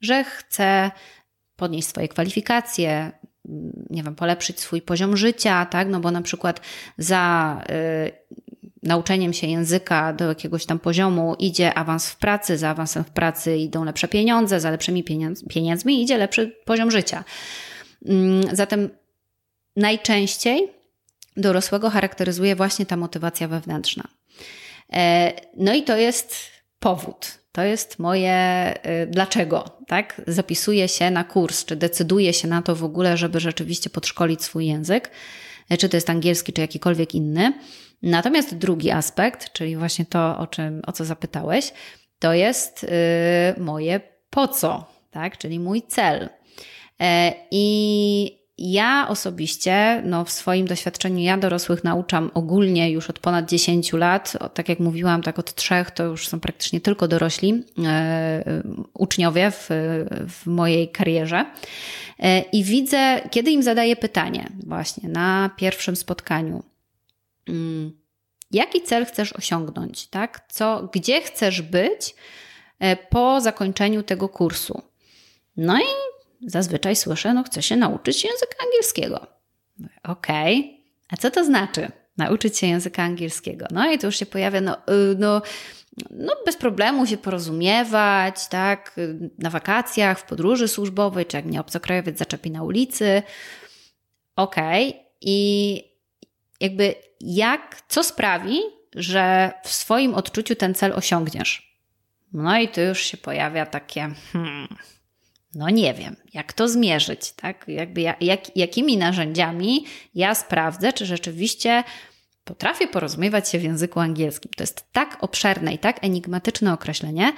S2: że chce podnieść swoje kwalifikacje, nie wiem, polepszyć swój poziom życia, tak? No bo na przykład za y, nauczeniem się języka do jakiegoś tam poziomu idzie awans w pracy, za awansem w pracy idą lepsze pieniądze, za lepszymi pieniądz, pieniędzmi idzie lepszy poziom życia. Y, zatem najczęściej dorosłego charakteryzuje właśnie ta motywacja wewnętrzna. E, no i to jest powód. To jest moje e, dlaczego, tak? Zapisuję się na kurs, czy decyduję się na to w ogóle, żeby rzeczywiście podszkolić swój język, e, czy to jest angielski, czy jakikolwiek inny. Natomiast drugi aspekt, czyli właśnie to, o, czym, o co zapytałeś, to jest moje po co, tak? Czyli mój cel. I ja osobiście, no w swoim doświadczeniu, ja dorosłych nauczam ogólnie już od ponad 10 lat. Tak jak mówiłam, tak od trzech to już są praktycznie tylko dorośli e, uczniowie w, w mojej karierze. E, I widzę, kiedy im zadaję pytanie, właśnie na pierwszym spotkaniu. Mm, jaki cel chcesz osiągnąć, tak? Co, gdzie chcesz być? e, po zakończeniu tego kursu. No i zazwyczaj słyszę, no chcę się nauczyć języka angielskiego. Okej, okay. a co to znaczy? Nauczyć się języka angielskiego. No i tu już się pojawia, no, y, no, no bez problemu się porozumiewać, tak, na wakacjach, w podróży służbowej, czy jak mnie obcokrajowiec zaczepi na ulicy. Okej, okay. i jakby jak, co sprawi, że w swoim odczuciu ten cel osiągniesz? No i tu już się pojawia takie, hmm, no nie wiem, jak to zmierzyć, tak? Jakby jak, jakimi narzędziami ja sprawdzę, czy rzeczywiście potrafię porozumiewać się w języku angielskim. To jest tak obszerne i tak enigmatyczne określenie,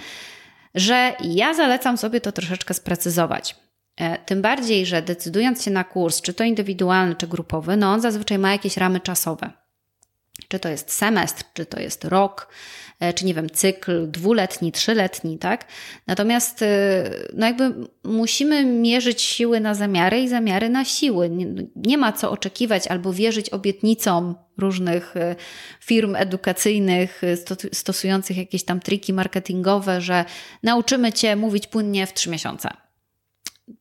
S2: że ja zalecam sobie to troszeczkę sprecyzować. E, tym bardziej, że decydując się na kurs, czy to indywidualny, czy grupowy, no on zazwyczaj ma jakieś ramy czasowe. Czy to jest semestr, czy to jest rok, czy nie wiem, cykl dwuletni, trzyletni, tak? Natomiast e, no jakby musimy mierzyć siły na zamiary i zamiary na siły. Nie, nie ma co oczekiwać albo wierzyć obietnicom różnych e, firm edukacyjnych stosujących jakieś tam triki marketingowe, że nauczymy cię mówić płynnie w trzy miesiące.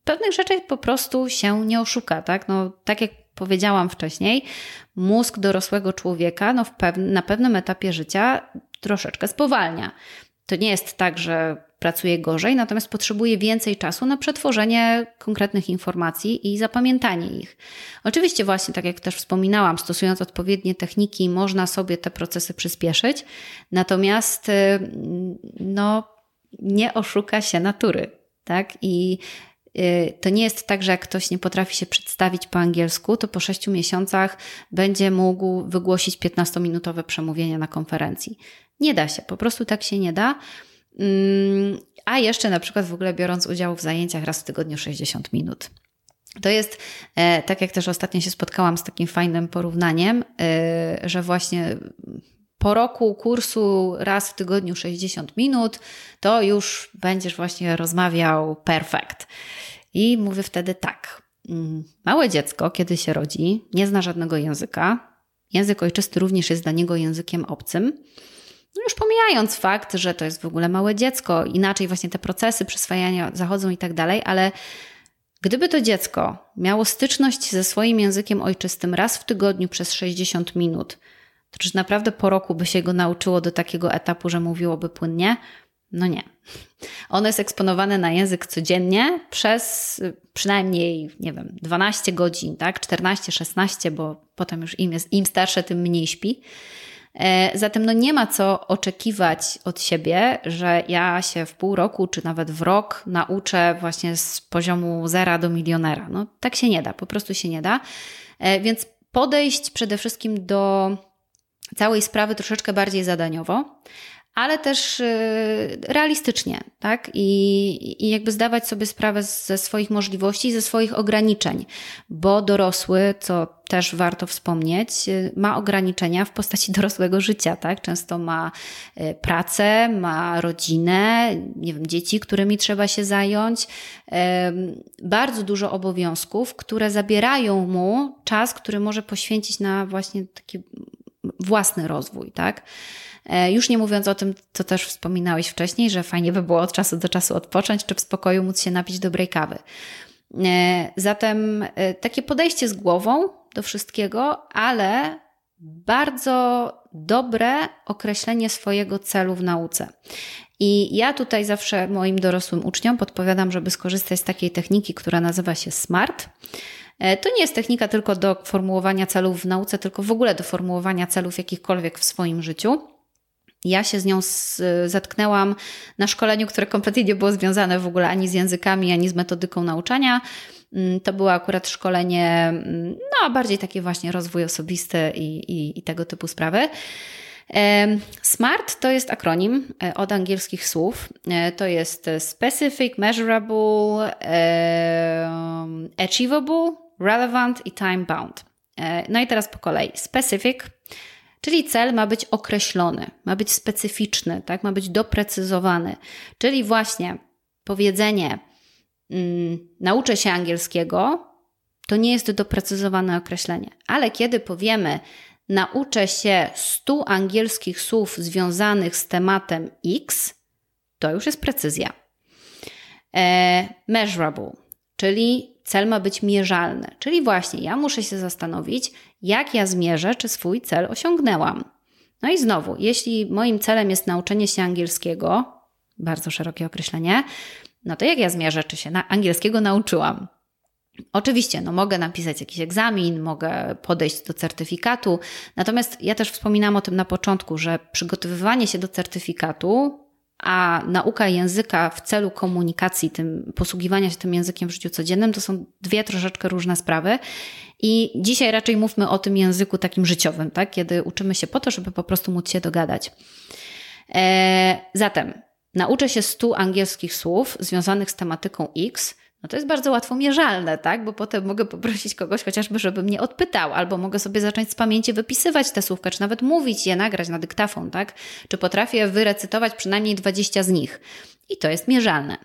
S2: Pewnych rzeczy po prostu się nie oszuka, tak? No, tak jak powiedziałam wcześniej, mózg dorosłego człowieka no na pewnym etapie życia troszeczkę spowalnia. To nie jest tak, że pracuje gorzej, natomiast potrzebuje więcej czasu na przetworzenie konkretnych informacji i zapamiętanie ich. Oczywiście, właśnie tak jak też wspominałam, stosując odpowiednie techniki, można sobie te procesy przyspieszyć, natomiast y, no, nie oszuka się natury. Tak? I Y, to nie jest tak, że jak ktoś nie potrafi się przedstawić po angielsku, to po sześciu miesiącach będzie mógł wygłosić 15-minutowe przemówienie na konferencji. Nie da się, po prostu tak się nie da. Mm, a jeszcze na przykład w ogóle biorąc udział w zajęciach raz w tygodniu 60 minut. To jest, e, tak jak też ostatnio się spotkałam z takim fajnym porównaniem, e, że właśnie po roku kursu raz w tygodniu 60 minut, to już będziesz właśnie rozmawiał perfekt. I mówię wtedy tak. Mm, małe dziecko, kiedy się rodzi, nie zna żadnego języka. Język ojczysty również jest dla niego językiem obcym. No już pomijając fakt, że to jest w ogóle małe dziecko, inaczej właśnie te procesy przyswajania zachodzą i tak dalej, ale gdyby to dziecko miało styczność ze swoim językiem ojczystym raz w tygodniu przez 60 minut, to czy naprawdę po roku by się go nauczyło do takiego etapu, że mówiłoby płynnie? No nie. Ono jest eksponowane na język codziennie przez przynajmniej, nie wiem, 12 godzin, tak? 14, 16, bo potem już im, jest, im starsze, tym mniej śpi. E, zatem no nie ma co oczekiwać od siebie, że ja się w pół roku czy nawet w rok nauczę właśnie z poziomu zera do milionera. No tak się nie da, po prostu się nie da. E, więc podejść przede wszystkim do całej sprawy troszeczkę bardziej zadaniowo, ale też y, realistycznie, tak? I, I jakby zdawać sobie sprawę ze swoich możliwości, ze swoich ograniczeń, bo dorosły, co też warto wspomnieć, y, ma ograniczenia w postaci dorosłego życia, tak? Często ma y, pracę, ma rodzinę, nie wiem, dzieci, którymi trzeba się zająć, bardzo dużo obowiązków, które zabierają mu czas, który może poświęcić na właśnie taki własny rozwój, tak? E, już nie mówiąc o tym, co też wspominałeś wcześniej, że fajnie by było od czasu do czasu odpocząć, czy w spokoju móc się napić dobrej kawy. E, zatem e, takie podejście z głową do wszystkiego, ale bardzo dobre określenie swojego celu w nauce. I ja tutaj zawsze moim dorosłym uczniom podpowiadam, żeby skorzystać z takiej techniki, która nazywa się SMART. To nie jest technika tylko do formułowania celów w nauce, tylko w ogóle do formułowania celów jakichkolwiek w swoim życiu. Ja się z nią zetknęłam na szkoleniu, które kompletnie nie było związane w ogóle ani z językami, ani z metodyką nauczania. Mm, to było akurat szkolenie, mm, no bardziej takie właśnie rozwój osobisty i, i, i tego typu sprawy. SMART to jest akronim e, od angielskich słów. E, to jest Specific, Measurable, Achievable, Relevant i Time Bound. E, no i teraz po kolei. Specific Czyli cel ma być określony, ma być specyficzny, tak? ma być doprecyzowany. Czyli właśnie powiedzenie mm, nauczę się angielskiego, to nie jest doprecyzowane określenie. Ale kiedy powiemy nauczę się 100 angielskich słów związanych z tematem X, to już jest precyzja. E, measurable, czyli cel ma być mierzalny, czyli właśnie ja muszę się zastanowić, jak ja zmierzę, czy swój cel osiągnęłam. No i znowu, jeśli moim celem jest nauczenie się angielskiego, bardzo szerokie określenie, no to jak ja zmierzę, czy się na angielskiego nauczyłam? Oczywiście, no mogę napisać jakiś egzamin, mogę podejść do certyfikatu, natomiast ja też wspominam o tym na początku, że przygotowywanie się do certyfikatu, a nauka języka w celu komunikacji, tym posługiwania się tym językiem w życiu codziennym, to są dwie troszeczkę różne sprawy. I dzisiaj raczej mówmy o tym języku takim życiowym, tak? kiedy uczymy się po to, żeby po prostu móc się dogadać. Eee, zatem nauczę się 100 angielskich słów związanych z tematyką X, no to jest bardzo łatwo mierzalne, tak? Bo potem mogę poprosić kogoś chociażby, żeby mnie odpytał, albo mogę sobie zacząć z pamięci wypisywać te słówka, czy nawet mówić je, nagrać na dyktafon, tak? Czy potrafię wyrecytować przynajmniej 20 z nich. I to jest mierzalne.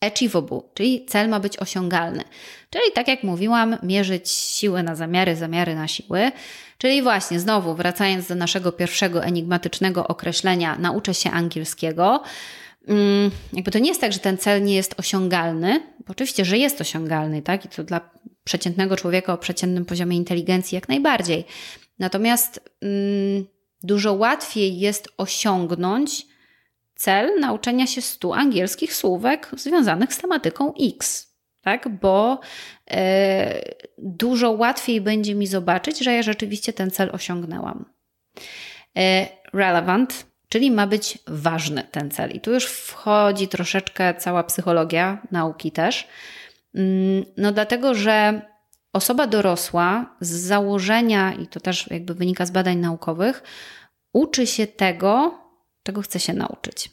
S2: Achievable, czyli cel ma być osiągalny. Czyli tak jak mówiłam, mierzyć siły na zamiary, zamiary na siły. Czyli właśnie, znowu wracając do naszego pierwszego enigmatycznego określenia, nauczę się angielskiego. Mm, jakby to nie jest tak, że ten cel nie jest osiągalny, bo oczywiście, że jest osiągalny, tak? I to dla przeciętnego człowieka o przeciętnym poziomie inteligencji jak najbardziej. Natomiast mm, dużo łatwiej jest osiągnąć cel nauczenia się 100 angielskich słówek związanych z tematyką X, tak? Bo e, dużo łatwiej będzie mi zobaczyć, że ja rzeczywiście ten cel osiągnęłam. E, relevant Czyli ma być ważny ten cel. I tu już wchodzi troszeczkę cała psychologia nauki też. Mm, no dlatego, że osoba dorosła z założenia, i to też jakby wynika z badań naukowych, uczy się tego, czego chce się nauczyć.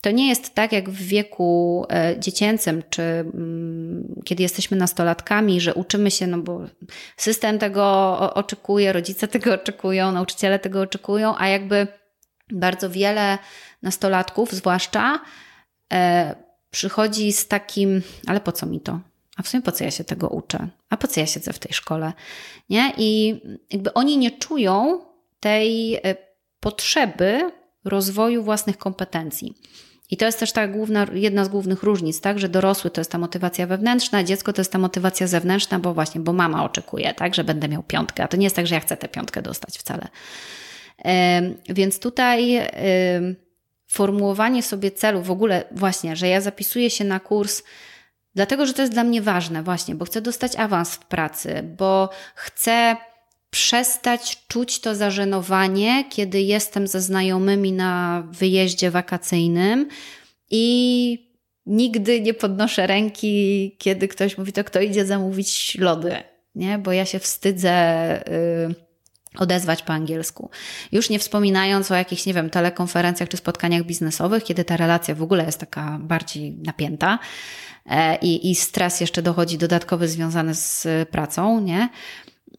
S2: To nie jest tak jak w wieku e, dziecięcym, czy mm, kiedy jesteśmy nastolatkami, że uczymy się, no bo system tego oczekuje, rodzice tego oczekują, nauczyciele tego oczekują, a jakby bardzo wiele nastolatków, zwłaszcza, e, przychodzi z takim, ale po co mi to? A w sumie po co ja się tego uczę? A po co ja siedzę w tej szkole? Nie? I jakby oni nie czują tej e, potrzeby rozwoju własnych kompetencji. I to jest też ta główna, jedna z głównych różnic, tak, że dorosły to jest ta motywacja wewnętrzna, dziecko to jest ta motywacja zewnętrzna, bo właśnie, bo mama oczekuje, tak, że będę miał piątkę, a to nie jest tak, że ja chcę tę piątkę dostać wcale. Więc tutaj formułowanie sobie celu, w ogóle właśnie, że ja zapisuję się na kurs, dlatego że to jest dla mnie ważne, właśnie, bo chcę dostać awans w pracy, bo chcę przestać czuć to zażenowanie, kiedy jestem ze znajomymi na wyjeździe wakacyjnym i nigdy nie podnoszę ręki, kiedy ktoś mówi, to kto idzie zamówić lody, nie? Bo ja się wstydzę. Yy, odezwać po angielsku. Już nie wspominając o jakichś, nie wiem, telekonferencjach czy spotkaniach biznesowych, kiedy ta relacja w ogóle jest taka bardziej napięta e, i, i stres jeszcze dochodzi dodatkowy związany z pracą, nie?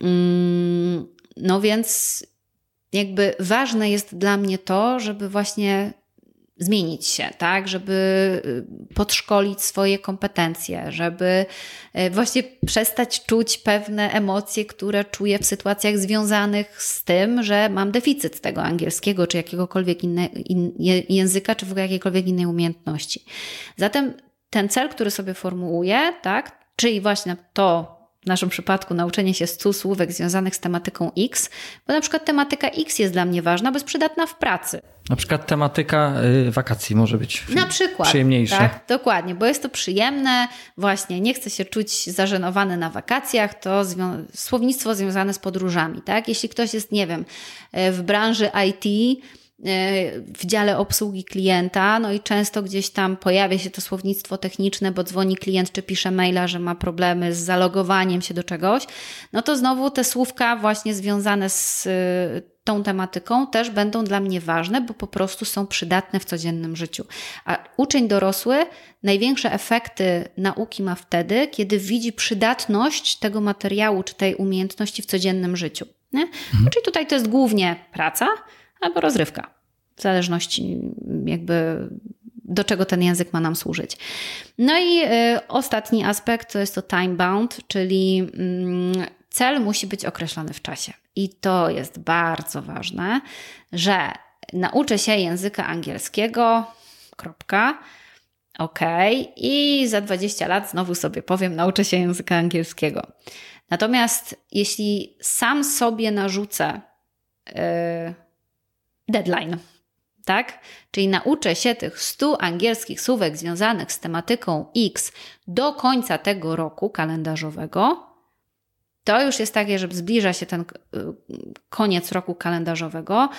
S2: Mm, no więc jakby ważne jest dla mnie to, żeby właśnie zmienić się, tak, żeby y, podszkolić swoje kompetencje, żeby y, właśnie przestać czuć pewne emocje, które czuję w sytuacjach związanych z tym, że mam deficyt tego angielskiego, czy jakiegokolwiek innego in, języka, czy w ogóle jakiejkolwiek innej umiejętności. Zatem ten cel, który sobie formułuję, tak, czyli właśnie to, w naszym przypadku nauczenie się 100 słówek związanych z tematyką X, bo na przykład tematyka X jest dla mnie ważna, bo jest przydatna w pracy.
S1: Na przykład tematyka y, wakacji może być na przykład, przyjemniejsza.
S2: Tak, dokładnie, bo jest to przyjemne, właśnie nie chcę się czuć zażenowany na wakacjach, to zwią słownictwo związane z podróżami. Tak? Jeśli ktoś jest, nie wiem, y, w branży IT, w dziale obsługi klienta, no i często gdzieś tam pojawia się to słownictwo techniczne, bo dzwoni klient czy pisze maila, że ma problemy z zalogowaniem się do czegoś, no to znowu te słówka właśnie związane z y, tą tematyką też będą dla mnie ważne, bo po prostu są przydatne w codziennym życiu. A uczeń dorosły największe efekty nauki ma wtedy, kiedy widzi przydatność tego materiału czy tej umiejętności w codziennym życiu. Nie? Mhm. Czyli tutaj to jest głównie praca, albo rozrywka. W zależności jakby do czego ten język ma nam służyć. No i y, ostatni aspekt to jest to time bound, czyli y, cel musi być określony w czasie. I to jest bardzo ważne, że nauczę się języka angielskiego kropka. OK, i za 20 lat znowu sobie powiem, nauczę się języka angielskiego. Natomiast jeśli sam sobie narzucę yy, deadline, tak? Czyli nauczę się tych 100 angielskich słówek związanych z tematyką X do końca tego roku kalendarzowego, to już jest takie, że zbliża się ten y, koniec roku kalendarzowego.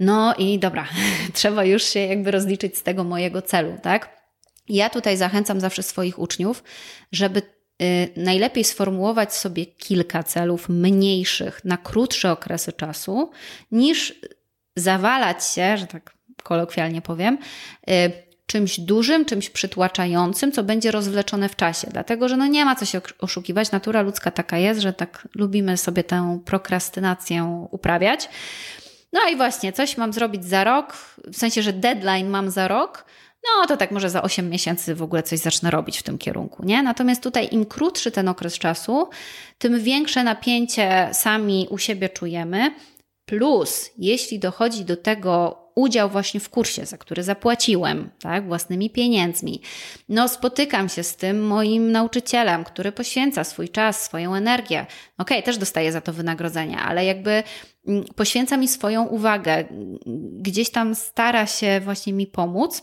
S2: No i dobra, trzeba już się jakby rozliczyć z tego mojego celu, tak? Ja tutaj zachęcam zawsze swoich uczniów, żeby y, najlepiej sformułować sobie kilka celów mniejszych na krótsze okresy czasu, niż zawalać się, że tak kolokwialnie powiem, y, czymś dużym, czymś przytłaczającym, co będzie rozwleczone w czasie. Dlatego, że no nie ma co się oszukiwać. Natura ludzka taka jest, że tak lubimy sobie tę prokrastynację uprawiać. No i właśnie, coś mam zrobić za rok, w sensie, że deadline mam za rok, no to tak może za 8 miesięcy w ogóle coś zacznę robić w tym kierunku, nie? Natomiast tutaj im krótszy ten okres czasu, tym większe napięcie sami u siebie czujemy. Plus, jeśli dochodzi do tego udział właśnie w kursie, za który zapłaciłem, tak, własnymi pieniędzmi. No, spotykam się z tym moim nauczycielem, który poświęca swój czas, swoją energię. Okej, okay, też dostaję za to wynagrodzenie, ale jakby mm, poświęca mi swoją uwagę, gdzieś tam stara się właśnie mi pomóc.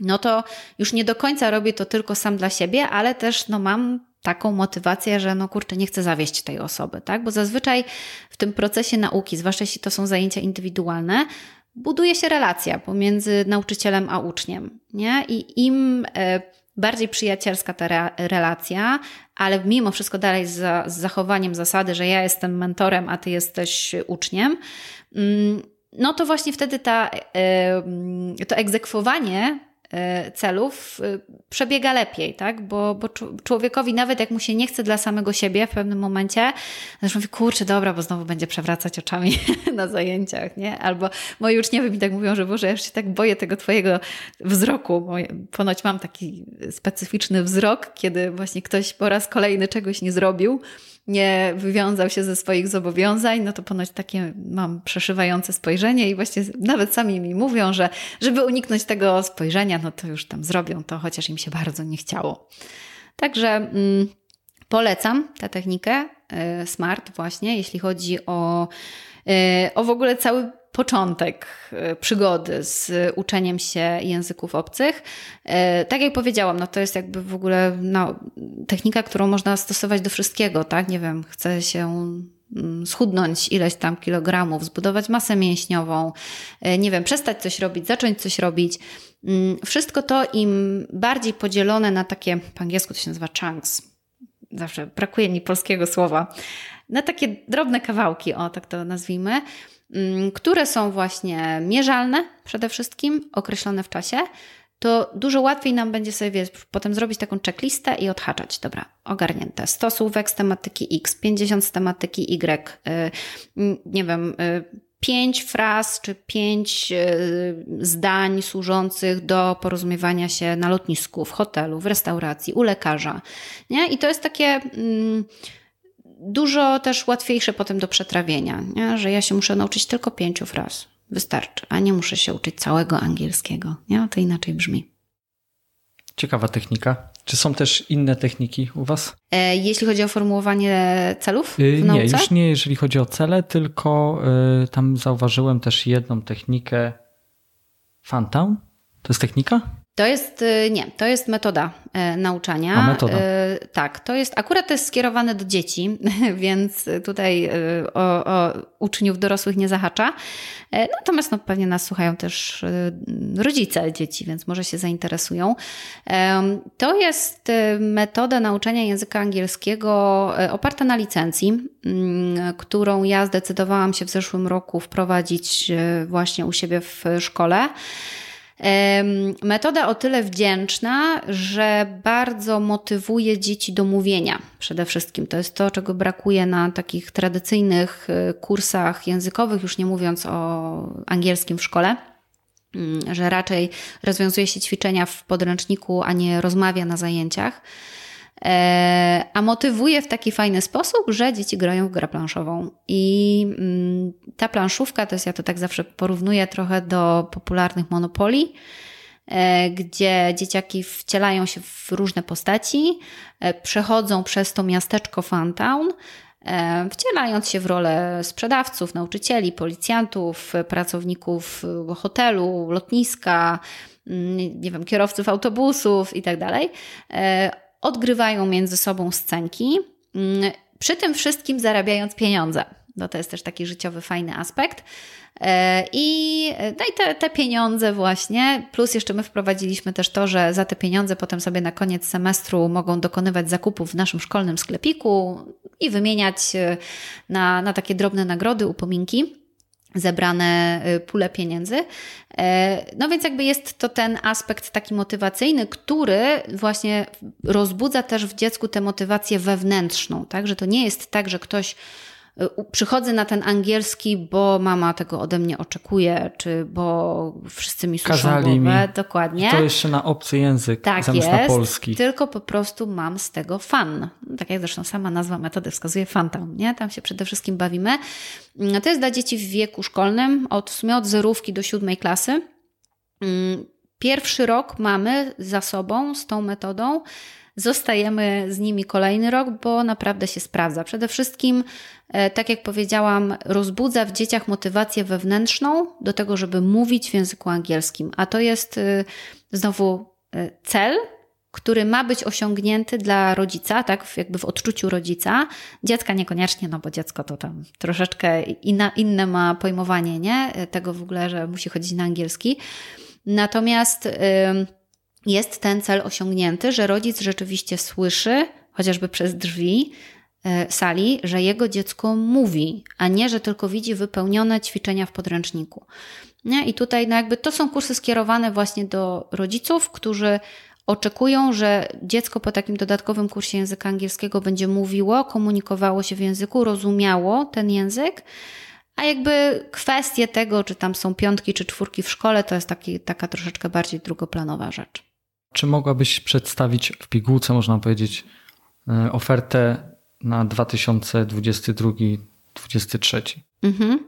S2: No to już nie do końca robię to tylko sam dla siebie, ale też no mam taką motywację, że no kurczę, nie chcę zawieść tej osoby, tak? Bo zazwyczaj w tym procesie nauki, zwłaszcza jeśli to są zajęcia indywidualne, buduje się relacja pomiędzy nauczycielem a uczniem, nie? I im e, bardziej przyjacielska ta relacja, ale mimo wszystko dalej z, z zachowaniem zasady, że ja jestem mentorem, a ty jesteś uczniem, mm, no to właśnie wtedy ta, e, to egzekwowanie celów e, przebiega lepiej, tak? Bo, bo człowiekowi nawet jak mu się nie chce dla samego siebie w pewnym momencie, zresztą mówi, kurczę, dobra, bo znowu będzie przewracać oczami na zajęciach, nie? Albo moi uczniowie mi tak mówią, że Boże, ja już się tak boję tego twojego wzroku, bo ponoć mam taki specyficzny wzrok, kiedy właśnie ktoś po raz kolejny czegoś nie zrobił, nie wywiązał się ze swoich zobowiązań, no to ponoć takie mam przeszywające spojrzenie i właśnie nawet sami mi mówią, że żeby uniknąć tego spojrzenia, no to już tam zrobią to, chociaż im się bardzo nie chciało. Także mm, polecam tę technikę y, SMART właśnie, jeśli chodzi o, y, o w ogóle cały początek e, przygody z uczeniem się języków obcych. E, tak jak powiedziałam, no to jest jakby w ogóle no, technika, którą można stosować do wszystkiego, tak? Nie wiem, chcę się mm, schudnąć ileś tam kilogramów, zbudować masę mięśniową, e, nie wiem, przestać coś robić, zacząć coś robić. Mm, wszystko to im bardziej podzielone na takie, po angielsku to się nazywa chunks, zawsze brakuje mi polskiego słowa, na takie drobne kawałki, o tak to nazwijmy, które są właśnie mierzalne przede wszystkim, określone w czasie, to dużo łatwiej nam będzie sobie potem zrobić taką checklistę i odhaczać. Dobra, ogarnięte. 100 słówek z tematyki X, 50 z tematyki Y, y, nie wiem, y, pięć fraz czy pięć zdań służących do porozumiewania się na lotnisku, w hotelu, w restauracji, u lekarza. Nie? I to jest takie. Mm, dużo też łatwiejsze potem do przetrawienia, nie? że ja się muszę nauczyć tylko pięciu fraz. Wystarczy, a nie muszę się uczyć całego angielskiego. Nie? To inaczej brzmi.
S1: Ciekawa technika. Czy są też inne techniki u Was?
S2: E, jeśli chodzi o formułowanie celów? Y, w
S1: nie, już nie jeżeli chodzi o cele, tylko y, tam zauważyłem też jedną technikę. Fantown? To jest technika?
S2: To jest, y, nie, to jest metoda e, nauczania.
S1: A metoda.
S2: E, tak, to jest, akurat to jest skierowane do dzieci, więc tutaj e, o, o uczniów dorosłych nie zahacza. Natomiast no, pewnie nas słuchają też rodzice dzieci, więc może się zainteresują. To jest metoda nauczania języka angielskiego oparta na licencji, mm, którą ja zdecydowałam się w zeszłym roku wprowadzić właśnie u siebie w szkole. Metoda o tyle wdzięczna, że bardzo motywuje dzieci do mówienia przede wszystkim. To jest to, czego brakuje na takich tradycyjnych e, kursach językowych, już nie mówiąc o angielskim w szkole mm, że raczej rozwiązuje się ćwiczenia w podręczniku, a nie rozmawia na zajęciach. E, a motywuje w taki fajny sposób, że dzieci grają w grę planszową. I mm, ta planszówka, to jest ja to tak zawsze porównuję trochę do popularnych monopoli. gdzie dzieciaki wcielają się w różne postaci, przechodzą przez to miasteczko Funtown, wcielając się w rolę sprzedawców, nauczycieli, policjantów, pracowników hotelu, lotniska, mm, nie wiem, kierowców autobusów i tak dalej. Odgrywają między sobą scenki, mm, przy tym wszystkim zarabiając pieniądze. No to jest też taki życiowy, fajny aspekt. E, I, no i te, te pieniądze właśnie, plus jeszcze my wprowadziliśmy też to, że za te pieniądze potem sobie na koniec semestru mogą dokonywać zakupów w naszym szkolnym sklepiku i wymieniać e, na, na takie drobne nagrody, upominki zebrane e, pule pieniędzy. No więc jakby jest to ten aspekt taki motywacyjny, który właśnie rozbudza też w dziecku tę motywację wewnętrzną, tak? Że to nie jest tak, że ktoś przychodzę na ten angielski, bo mama tego ode mnie oczekuje, czy bo wszyscy mi słyszą
S1: Kazali
S2: głowę.
S1: Mi.
S2: Dokładnie.
S1: To jeszcze na obcy język tak zamiast jest, na polski.
S2: Tylko po prostu mam z tego fan. Tak jak zresztą sama nazwa metody wskazuje, fan tam, nie? Tam się przede wszystkim bawimy. To jest dla dzieci w wieku szkolnym, od, w sumie od zerówki do siódmej klasy. Mm, pierwszy rok mamy za sobą z tą metodą zostajemy z nimi kolejny rok, bo naprawdę się sprawdza. Przede wszystkim, e, tak jak powiedziałam, rozbudza w dzieciach motywację wewnętrzną do tego, żeby mówić w języku angielskim. A to jest e, znowu e, cel, który ma być osiągnięty dla rodzica, tak, jakby w odczuciu rodzica. Dziecka niekoniecznie, no bo dziecko to tam troszeczkę inna, inne ma pojmowanie, nie? Tego w ogóle, że musi chodzić na angielski. Natomiast. Yy, jest ten cel osiągnięty, że rodzic rzeczywiście słyszy, chociażby przez drzwi e, sali, że jego dziecko mówi, a nie, że tylko widzi wypełnione ćwiczenia w podręczniku. Nie? I tutaj no jakby to są kursy skierowane właśnie do rodziców, którzy oczekują, że dziecko po takim dodatkowym kursie języka angielskiego będzie mówiło, komunikowało się w języku, rozumiało ten język. A jakby kwestie tego, czy tam są piątki czy czwórki w szkole, to jest taki, taka troszeczkę bardziej drugoplanowa rzecz.
S1: Czy mogłabyś przedstawić w pigułce, można powiedzieć, e, ofertę na 2022-2023? Mhm.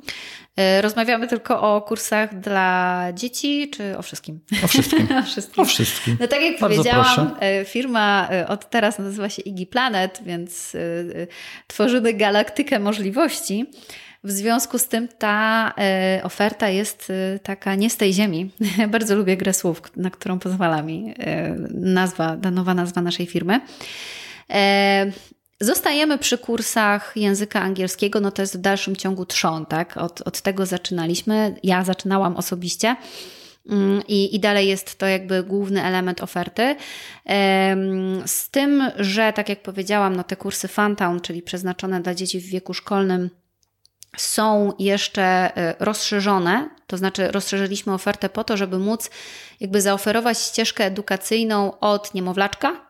S2: E, rozmawiamy tylko o kursach dla dzieci, czy o wszystkim?
S1: O wszystkim.
S2: o wszystkim.
S1: O wszystkim.
S2: No tak jak Bardzo powiedziałam, proszę. E, firma od teraz nazywa się Iggy Planet, więc tworzymy galaktykę możliwości. W związku z tym ta e, oferta jest e, taka nie z tej ziemi. Bardzo lubię grę słów, na którą pozwala mi e, nazwa, nowa nazwa naszej firmy. Zostajemy przy kursach języka angielskiego, no to jest w dalszym ciągu trzon, tak? Od, od tego zaczynaliśmy. Ja zaczynałam osobiście. Mm, I, I dalej jest to jakby główny element oferty. Z tym, że tak jak powiedziałam, no te kursy Funtown, czyli przeznaczone dla dzieci w wieku szkolnym, są jeszcze e, rozszerzone, to znaczy rozszerzyliśmy ofertę po to, żeby móc jakby zaoferować ścieżkę edukacyjną od niemowlaczka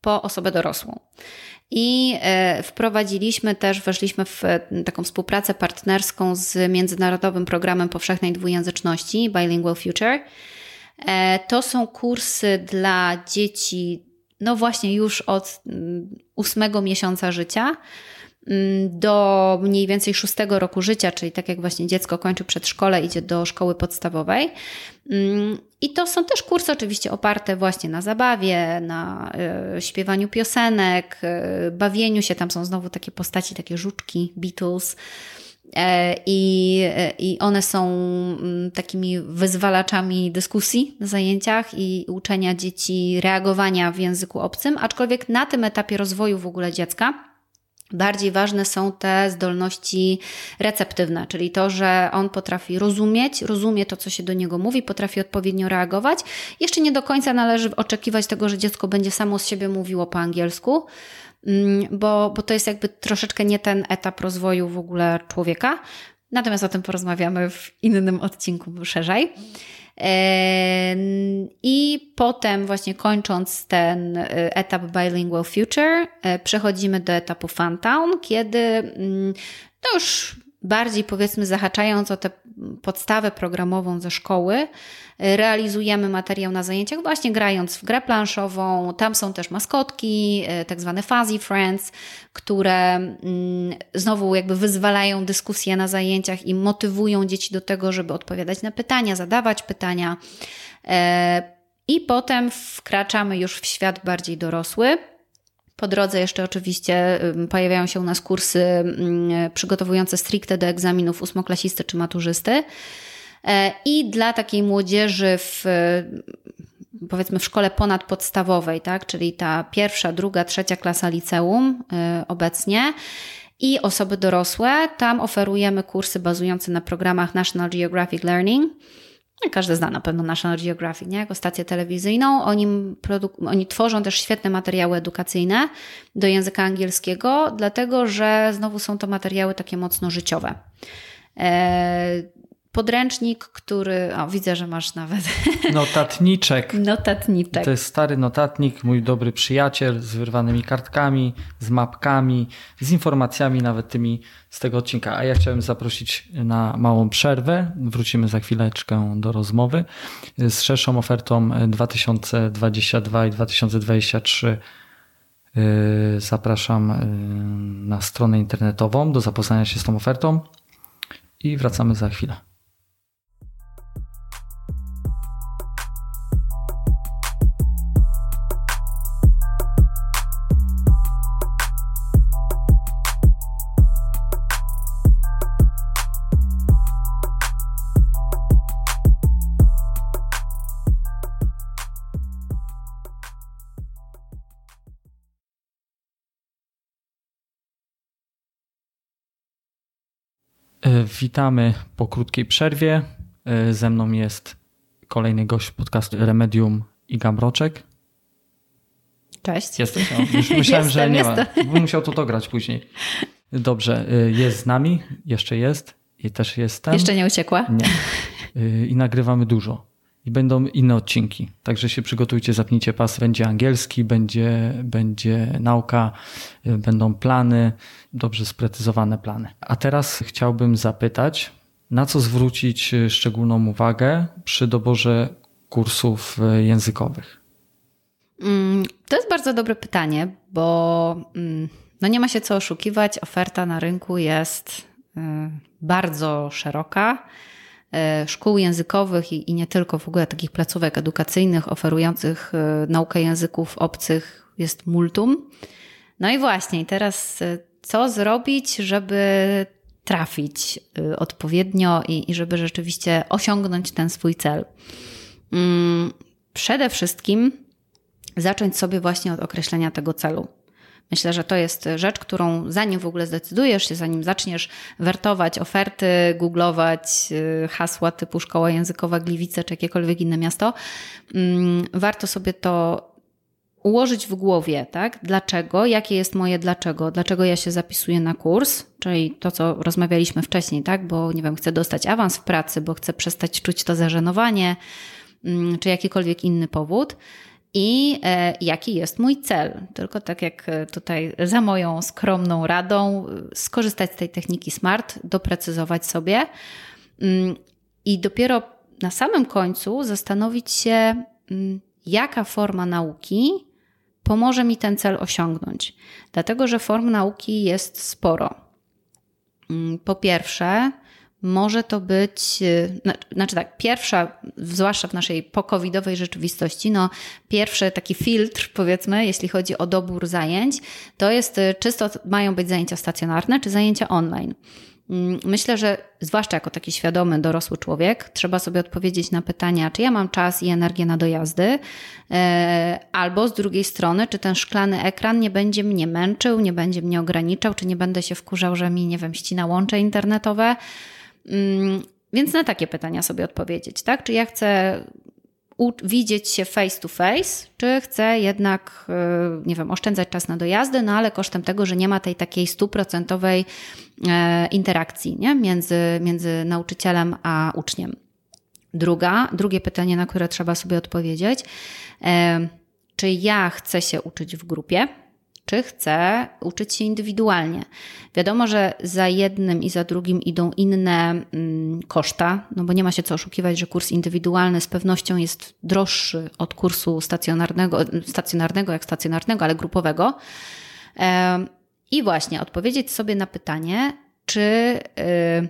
S2: po osobę dorosłą. I e, wprowadziliśmy też, weszliśmy w e, taką współpracę partnerską z Międzynarodowym Programem Powszechnej Dwujęzyczności Bilingual Future. To są kursy dla dzieci, no właśnie już od mm, ósmego miesiąca życia, do mniej więcej szóstego roku życia, czyli tak jak właśnie dziecko kończy przedszkole, idzie do szkoły podstawowej. Mm, I to są też kursy oczywiście oparte właśnie na zabawie, na y, śpiewaniu piosenek, y, bawieniu się. Tam są znowu takie postaci, takie żuczki, Beatles. E, I, I one są mm, takimi wyzwalaczami dyskusji na zajęciach i uczenia dzieci reagowania w języku obcym, aczkolwiek na tym etapie rozwoju w ogóle dziecka Bardziej ważne są te zdolności receptywne, czyli to, że on potrafi rozumieć, rozumie to, co się do niego mówi, potrafi odpowiednio reagować. Jeszcze nie do końca należy oczekiwać tego, że dziecko będzie samo z siebie mówiło po angielsku, mm, bo, bo to jest jakby troszeczkę nie ten etap rozwoju w ogóle człowieka. Natomiast o tym porozmawiamy w innym odcinku szerzej. I potem, właśnie kończąc ten y, etap Bilingual Future, y, przechodzimy do etapu Funtown, kiedy mm, no już bardziej powiedzmy zahaczając o tę podstawę programową ze szkoły, realizujemy materiał na zajęciach właśnie grając w grę planszową. Tam są też maskotki, e, tak zwane fuzzy friends, które mm, znowu jakby wyzwalają dyskusje na zajęciach i motywują dzieci do tego, żeby odpowiadać na pytania, zadawać pytania. E, I potem wkraczamy już w świat bardziej dorosły. Po drodze jeszcze oczywiście pojawiają się u nas kursy przygotowujące stricte do egzaminów ósmoklasisty czy maturzysty. E, I dla takiej młodzieży w powiedzmy w szkole ponadpodstawowej, tak? czyli ta pierwsza, druga, trzecia klasa liceum obecnie i osoby dorosłe. Tam oferujemy kursy bazujące na programach National Geographic Learning. No każdy zna na pewno National Geographic, nie? jako stację telewizyjną. Oni, oni tworzą też świetne materiały edukacyjne do języka angielskiego, dlatego że znowu są to materiały takie mocno życiowe. E, podręcznik, który. O, widzę, że masz nawet.
S1: Notatniczek.
S2: Notatniczek.
S1: To jest stary notatnik, mój dobry przyjaciel z wyrwanymi kartkami, z mapkami, z informacjami nawet tymi z tego odcinka. A ja chciałem zaprosić na małą przerwę. Wrócimy za chwileczkę do rozmowy z szerszą ofertą 2022 i 2023. Yy, zapraszam yy, na stronę internetową do zapoznania się z tą ofertą i wracamy za chwilę. Witamy po krótkiej przerwie. E, ze mną jest kolejny gość podcastu Remedium i Gambroczek.
S2: Cześć.
S1: Jesteś? No, już myślałem, jestem, że nie jestem. ma. Bym musiał to dograć później. Dobrze, e, jest z nami, jeszcze jest i też jestem.
S2: Jeszcze nie uciekła?
S1: Nie. I nagrywamy dużo i będą inne odcinki. Także się przygotujcie, zapnijcie pas. Będzie angielski, będzie, będzie nauka, y, będą plany, dobrze sprecyzowane plany. A teraz chciałbym zapytać, na co zwrócić y, szczególną uwagę przy doborze kursów y, językowych?
S2: Mm, to jest bardzo dobre pytanie, bo mm, no nie ma się co oszukiwać. Oferta na rynku jest bardzo szeroka. E, szkół językowych i, i nie tylko w ogóle takich placówek edukacyjnych oferujących e, naukę języków obcych jest multum. No i właśnie, teraz e, co zrobić, żeby trafić odpowiednio i, i żeby rzeczywiście osiągnąć ten swój cel? Mm, przede wszystkim zacząć sobie właśnie od określenia tego celu. Myślę, że to jest rzecz, którą zanim w ogóle zdecydujesz się, zanim zaczniesz wertować oferty, googlować y, hasła typu szkoła językowa Gliwice czy jakiekolwiek inne miasto, mm, warto sobie to ułożyć w głowie, tak? Dlaczego? Jakie jest moje dlaczego? Dlaczego ja się zapisuję na kurs? Czyli to, co rozmawialiśmy wcześniej, tak? Bo nie wiem, chcę dostać awans w pracy, bo chcę przestać czuć to zażenowanie, mm, czy jakikolwiek inny powód i e, jaki jest mój cel. Tylko tak jak e, tutaj za moją skromną radą, skorzystać z tej techniki SMART, doprecyzować sobie mm, i dopiero na samym końcu zastanowić się, mm, jaka forma nauki pomoże mi ten cel osiągnąć. Dlatego, że form nauki jest sporo. Mm, po pierwsze, może to być, y, znaczy tak, pierwsza, zwłaszcza w naszej pokowidowej rzeczywistości, no pierwszy taki filtr, powiedzmy, jeśli chodzi o dobór zajęć, to jest y, czysto mają być zajęcia stacjonarne czy zajęcia online. Mm, myślę, że zwłaszcza jako taki świadomy, dorosły człowiek, trzeba sobie odpowiedzieć na pytania, czy ja mam czas i energię na dojazdy, e, albo z drugiej strony, czy ten szklany ekran nie będzie mnie męczył, nie będzie mnie ograniczał, czy nie będę się wkurzał, że mi, nie wiem, ścina łącze internetowe. Mm, więc na takie pytania sobie odpowiedzieć, tak? Czy ja chcę widzieć się face to face, czy chcę jednak, y, nie wiem, oszczędzać czas na dojazdy, no ale kosztem tego, że nie ma tej takiej stuprocentowej e, interakcji nie? Między, między nauczycielem a uczniem. Druga, drugie pytanie, na które trzeba sobie odpowiedzieć, e, czy ja chcę się uczyć w grupie, czy chce uczyć się indywidualnie. Wiadomo, że za jednym i za drugim idą inne mm, koszta, no bo nie ma się co oszukiwać, że kurs indywidualny z pewnością jest droższy od kursu stacjonarnego, stacjonarnego jak stacjonarnego, ale grupowego. I właśnie odpowiedzieć sobie na pytanie, czy y,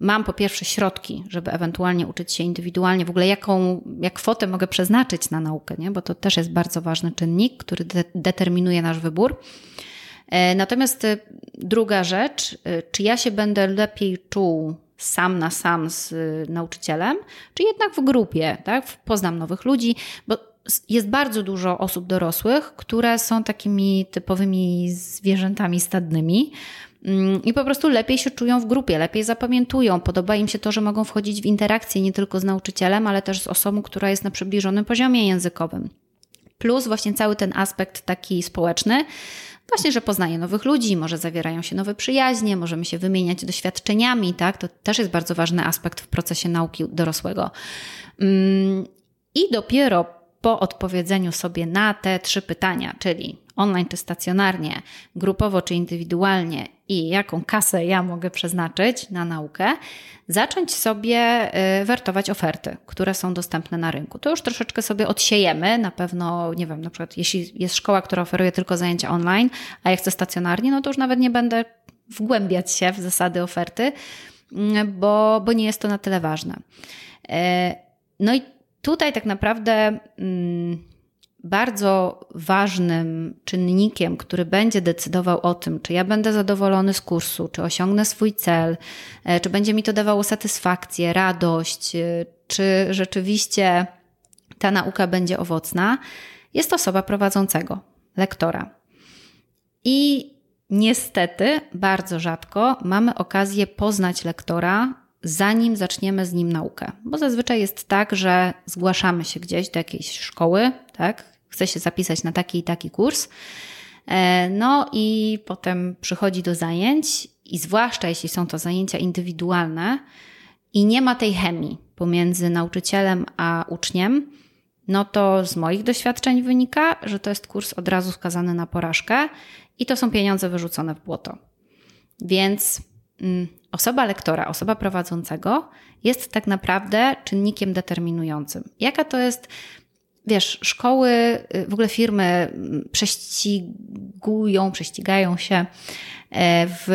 S2: mam po pierwsze środki, żeby ewentualnie uczyć się indywidualnie, w ogóle jaką, jak kwotę mogę przeznaczyć na naukę, nie? bo to też jest bardzo ważny czynnik, który de determinuje nasz wybór. E, natomiast e, druga rzecz, e, czy ja się będę lepiej czuł sam na sam z nauczycielem, czy jednak w grupie, tak? Poznam nowych ludzi, bo jest bardzo dużo osób dorosłych, które są takimi typowymi zwierzętami stadnymi, i po prostu lepiej się czują w grupie, lepiej zapamiętują. Podoba im się to, że mogą wchodzić w interakcję nie tylko z nauczycielem, ale też z osobą, która jest na przybliżonym poziomie językowym. Plus właśnie cały ten aspekt taki społeczny, właśnie, że poznaje nowych ludzi, może zawierają się nowe przyjaźnie, możemy się wymieniać doświadczeniami, tak? To też jest bardzo ważny aspekt w procesie nauki dorosłego. Mm, I dopiero po odpowiedzeniu sobie na te trzy pytania, czyli online czy stacjonarnie, grupowo czy indywidualnie i jaką kasę ja mogę przeznaczyć na naukę, zacząć sobie y, wertować oferty, które są dostępne na rynku. To już troszeczkę sobie odsiejemy, na pewno, nie wiem, na przykład jeśli jest szkoła, która oferuje tylko zajęcia online, a ja chcę stacjonarnie, no to już nawet nie będę wgłębiać się w zasady oferty, mm, bo, bo nie jest to na tyle ważne. E, no i tutaj tak naprawdę mm, bardzo ważnym czynnikiem, który będzie decydował o tym, czy ja będę zadowolony z kursu, czy osiągnę swój cel, e, czy będzie mi to dawało satysfakcję, radość, e, czy rzeczywiście ta nauka będzie owocna, jest osoba prowadzącego, lektora. I niestety bardzo rzadko mamy okazję poznać lektora zanim zaczniemy z nim naukę. Bo zazwyczaj jest tak, że zgłaszamy się gdzieś do jakiejś szkoły, tak? Chce się zapisać na taki i taki kurs. E, no i potem przychodzi do zajęć, i zwłaszcza jeśli są to zajęcia indywidualne i nie ma tej chemii pomiędzy nauczycielem a uczniem, no to z moich doświadczeń wynika, że to jest kurs od razu skazany na porażkę i to są pieniądze wyrzucone w błoto. Więc mm, osoba lektora, osoba prowadzącego jest tak naprawdę czynnikiem determinującym. Jaka to jest, wiesz, szkoły, y, w ogóle firmy mm, prześcigują, prześcigają się e, w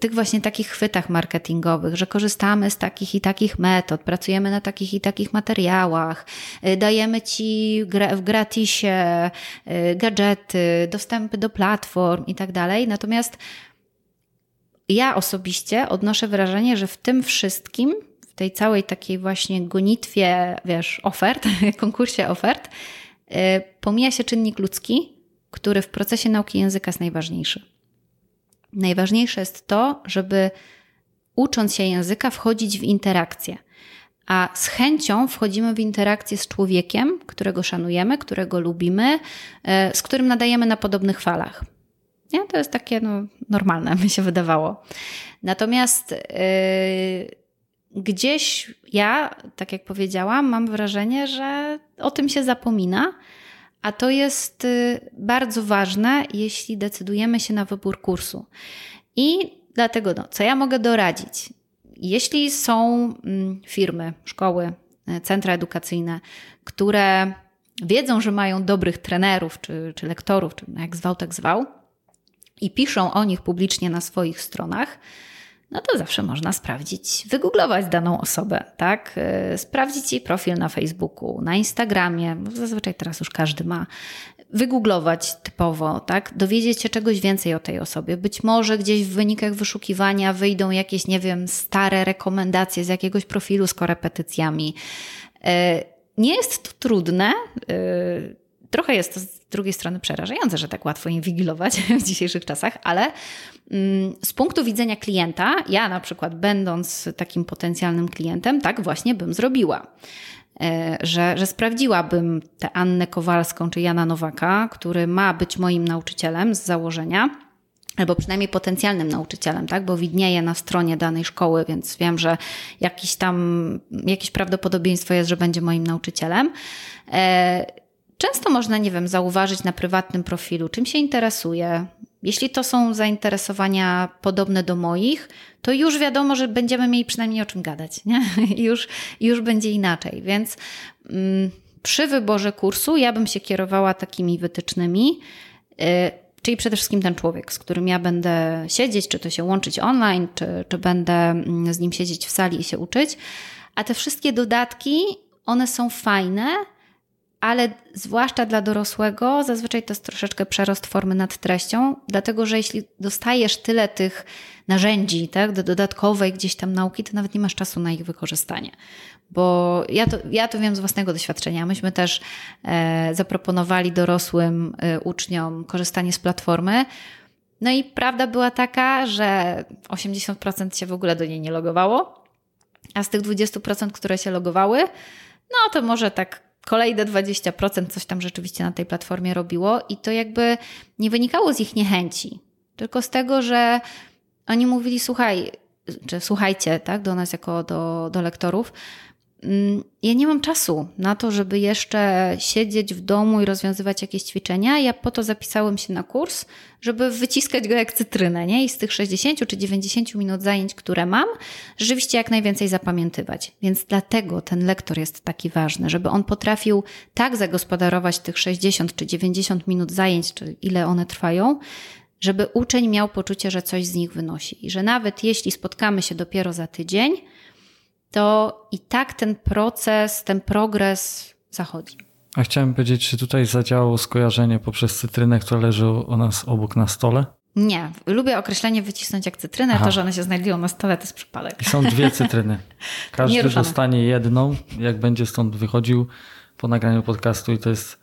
S2: tych właśnie takich chwytach marketingowych, że korzystamy z takich i takich metod, pracujemy na takich i takich materiałach, y, dajemy ci w gratisie y, gadżety, dostępy do platform i tak dalej. Natomiast ja osobiście odnoszę wrażenie, że w tym wszystkim, w tej całej takiej właśnie gonitwie, wiesz, ofert, konkursie ofert, y, pomija się czynnik ludzki, który w procesie nauki języka jest najważniejszy. Najważniejsze jest to, żeby ucząc się języka, wchodzić w interakcję. A z chęcią wchodzimy w interakcję z człowiekiem, którego szanujemy, którego lubimy, y, z którym nadajemy na podobnych falach. Nie? To jest takie no, normalne, mi się wydawało. Natomiast yy, gdzieś ja, tak jak powiedziałam, mam wrażenie, że o tym się zapomina, a to jest yy, bardzo ważne, jeśli decydujemy się na wybór kursu. I dlatego, no, co ja mogę doradzić? Jeśli są mm, firmy, szkoły, y, centra edukacyjne, które wiedzą, że mają dobrych trenerów czy, czy lektorów, czy jak zwał, tak zwał, i piszą o nich publicznie na swoich stronach, no to zawsze można sprawdzić, wygooglować daną osobę, tak? E, sprawdzić jej profil na Facebooku, na Instagramie, bo zazwyczaj teraz już każdy ma. Wygooglować typowo, tak? Dowiedzieć się czegoś więcej o tej osobie. Być może gdzieś w wynikach wyszukiwania wyjdą jakieś, nie wiem, stare rekomendacje z jakiegoś profilu z korepetycjami. E, nie jest to trudne. E, Trochę jest to z drugiej strony przerażające, że tak łatwo inwigilować w dzisiejszych czasach, ale mm, z punktu widzenia klienta, ja na przykład będąc takim potencjalnym klientem, tak właśnie bym zrobiła. E, że, że sprawdziłabym tę Annę Kowalską czy Jana Nowaka, który ma być moim nauczycielem z założenia, albo przynajmniej potencjalnym nauczycielem, tak? Bo widnieje na stronie danej szkoły, więc wiem, że jakiś tam, jakieś prawdopodobieństwo jest, że będzie moim nauczycielem. Często można, nie wiem, zauważyć na prywatnym profilu, czym się interesuje. Jeśli to są zainteresowania podobne do moich, to już wiadomo, że będziemy mieli przynajmniej o czym gadać, nie? już, już będzie inaczej. Więc mm, przy wyborze kursu ja bym się kierowała takimi wytycznymi. Y, Czyli przede wszystkim ten człowiek, z którym ja będę siedzieć, czy to się łączyć online, czy, czy będę mm, z nim siedzieć w sali i się uczyć. A te wszystkie dodatki, one są fajne, ale zwłaszcza dla dorosłego, zazwyczaj to jest troszeczkę przerost formy nad treścią, dlatego że jeśli dostajesz tyle tych narzędzi tak, do dodatkowej gdzieś tam nauki, to nawet nie masz czasu na ich wykorzystanie. Bo ja to, ja to wiem z własnego doświadczenia. Myśmy też e, zaproponowali dorosłym e, uczniom korzystanie z platformy. No i prawda była taka, że 80% się w ogóle do niej nie logowało, a z tych 20%, które się logowały, no to może tak kolejne 20% coś tam rzeczywiście na tej platformie robiło i to jakby nie wynikało z ich niechęci, tylko z tego, że oni mówili, słuchaj, czy słuchajcie, tak, do nas jako do, do lektorów, ja nie mam czasu na to, żeby jeszcze siedzieć w domu i rozwiązywać jakieś ćwiczenia. Ja po to zapisałem się na kurs, żeby wyciskać go jak cytrynę, nie? I z tych 60 czy 90 minut zajęć, które mam, rzeczywiście jak najwięcej zapamiętywać. Więc dlatego ten lektor jest taki ważny, żeby on potrafił tak zagospodarować tych 60 czy 90 minut zajęć, czy ile one trwają, żeby uczeń miał poczucie, że coś z nich wynosi. I że nawet jeśli spotkamy się dopiero za tydzień, to i tak ten proces, ten progres zachodzi.
S1: A chciałem powiedzieć, czy tutaj zadziałało skojarzenie poprzez cytrynę, która leży u nas obok na stole?
S2: Nie, lubię określenie wycisnąć jak cytrynę, Aha. to, że one się znajdują na stole, to jest przypadek.
S1: I są dwie cytryny. Każdy dostanie jedną, jak będzie stąd wychodził po nagraniu podcastu i to jest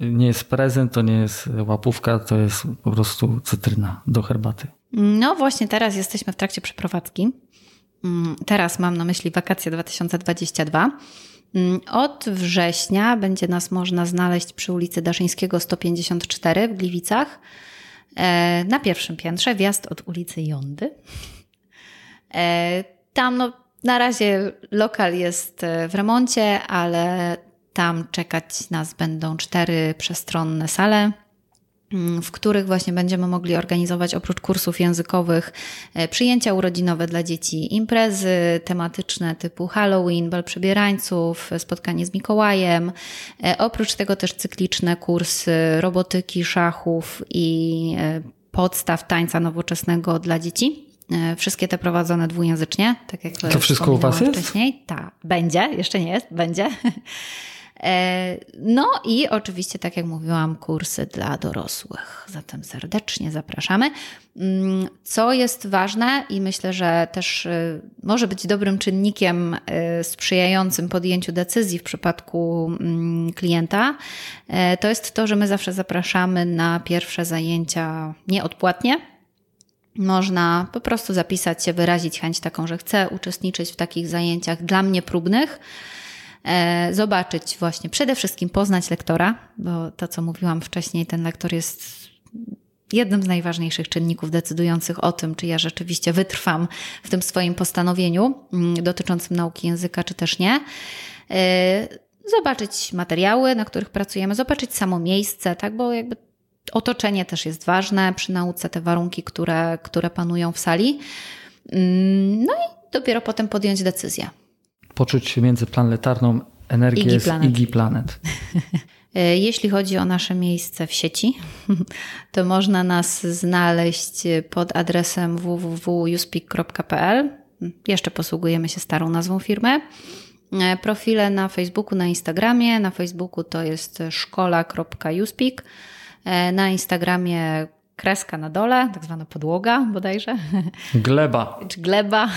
S1: nie jest prezent, to nie jest łapówka, to jest po prostu cytryna do herbaty.
S2: No właśnie teraz jesteśmy w trakcie przeprowadzki teraz mam na myśli wakacje 2022. Mm, od września będzie nas można znaleźć przy ulicy Daszyńskiego 154 w Gliwicach. E, na pierwszym piętrze, wjazd od ulicy Jądy. E, tam no, na razie lokal jest e, w remoncie, ale tam czekać nas będą cztery przestronne sale w których właśnie będziemy mogli organizować oprócz kursów językowych e, przyjęcia urodzinowe dla dzieci, imprezy tematyczne typu Halloween, bal przebierańców, spotkanie z Mikołajem. E, oprócz tego też cykliczne kursy robotyki, szachów i e, podstaw tańca nowoczesnego dla dzieci. Wszystkie te prowadzone dwujęzycznie, tak jak
S1: to wszystko u Was jest?
S2: wcześniej. Tak, będzie, jeszcze nie jest, będzie. E, no i oczywiście, tak jak mówiłam, kursy dla dorosłych. Zatem serdecznie zapraszamy. Mm, co jest ważne i myślę, że też y, może być dobrym czynnikiem y, sprzyjającym podjęciu decyzji w przypadku mm, klienta, e, to jest to, że my zawsze zapraszamy na pierwsze zajęcia nieodpłatnie. Można po prostu zapisać się, wyrazić chęć taką, że chcę uczestniczyć w takich zajęciach dla mnie próbnych zobaczyć właśnie, przede wszystkim poznać lektora, bo to, co mówiłam wcześniej, ten lektor jest jednym z najważniejszych czynników decydujących o tym, czy ja rzeczywiście wytrwam w tym swoim postanowieniu mm, dotyczącym nauki języka, czy też nie. E, zobaczyć materiały, na których pracujemy, zobaczyć samo miejsce, tak, bo jakby otoczenie też jest ważne przy nauce, te warunki, które, które panują w sali. Mm, no i dopiero potem podjąć decyzję
S1: poczuć międzyplanetarną energię Iggy z Planet.
S2: E, jeśli chodzi o nasze miejsce w sieci, to można nas znaleźć pod adresem www.uspeak.pl. Jeszcze posługujemy się starą nazwą firmy. Profile na Facebooku, na Instagramie. Na Facebooku to jest szkola.uspeak. E, na Instagramie kreska na dole, tak zwana podłoga bodajże.
S1: Gleba.
S2: Czy gleba,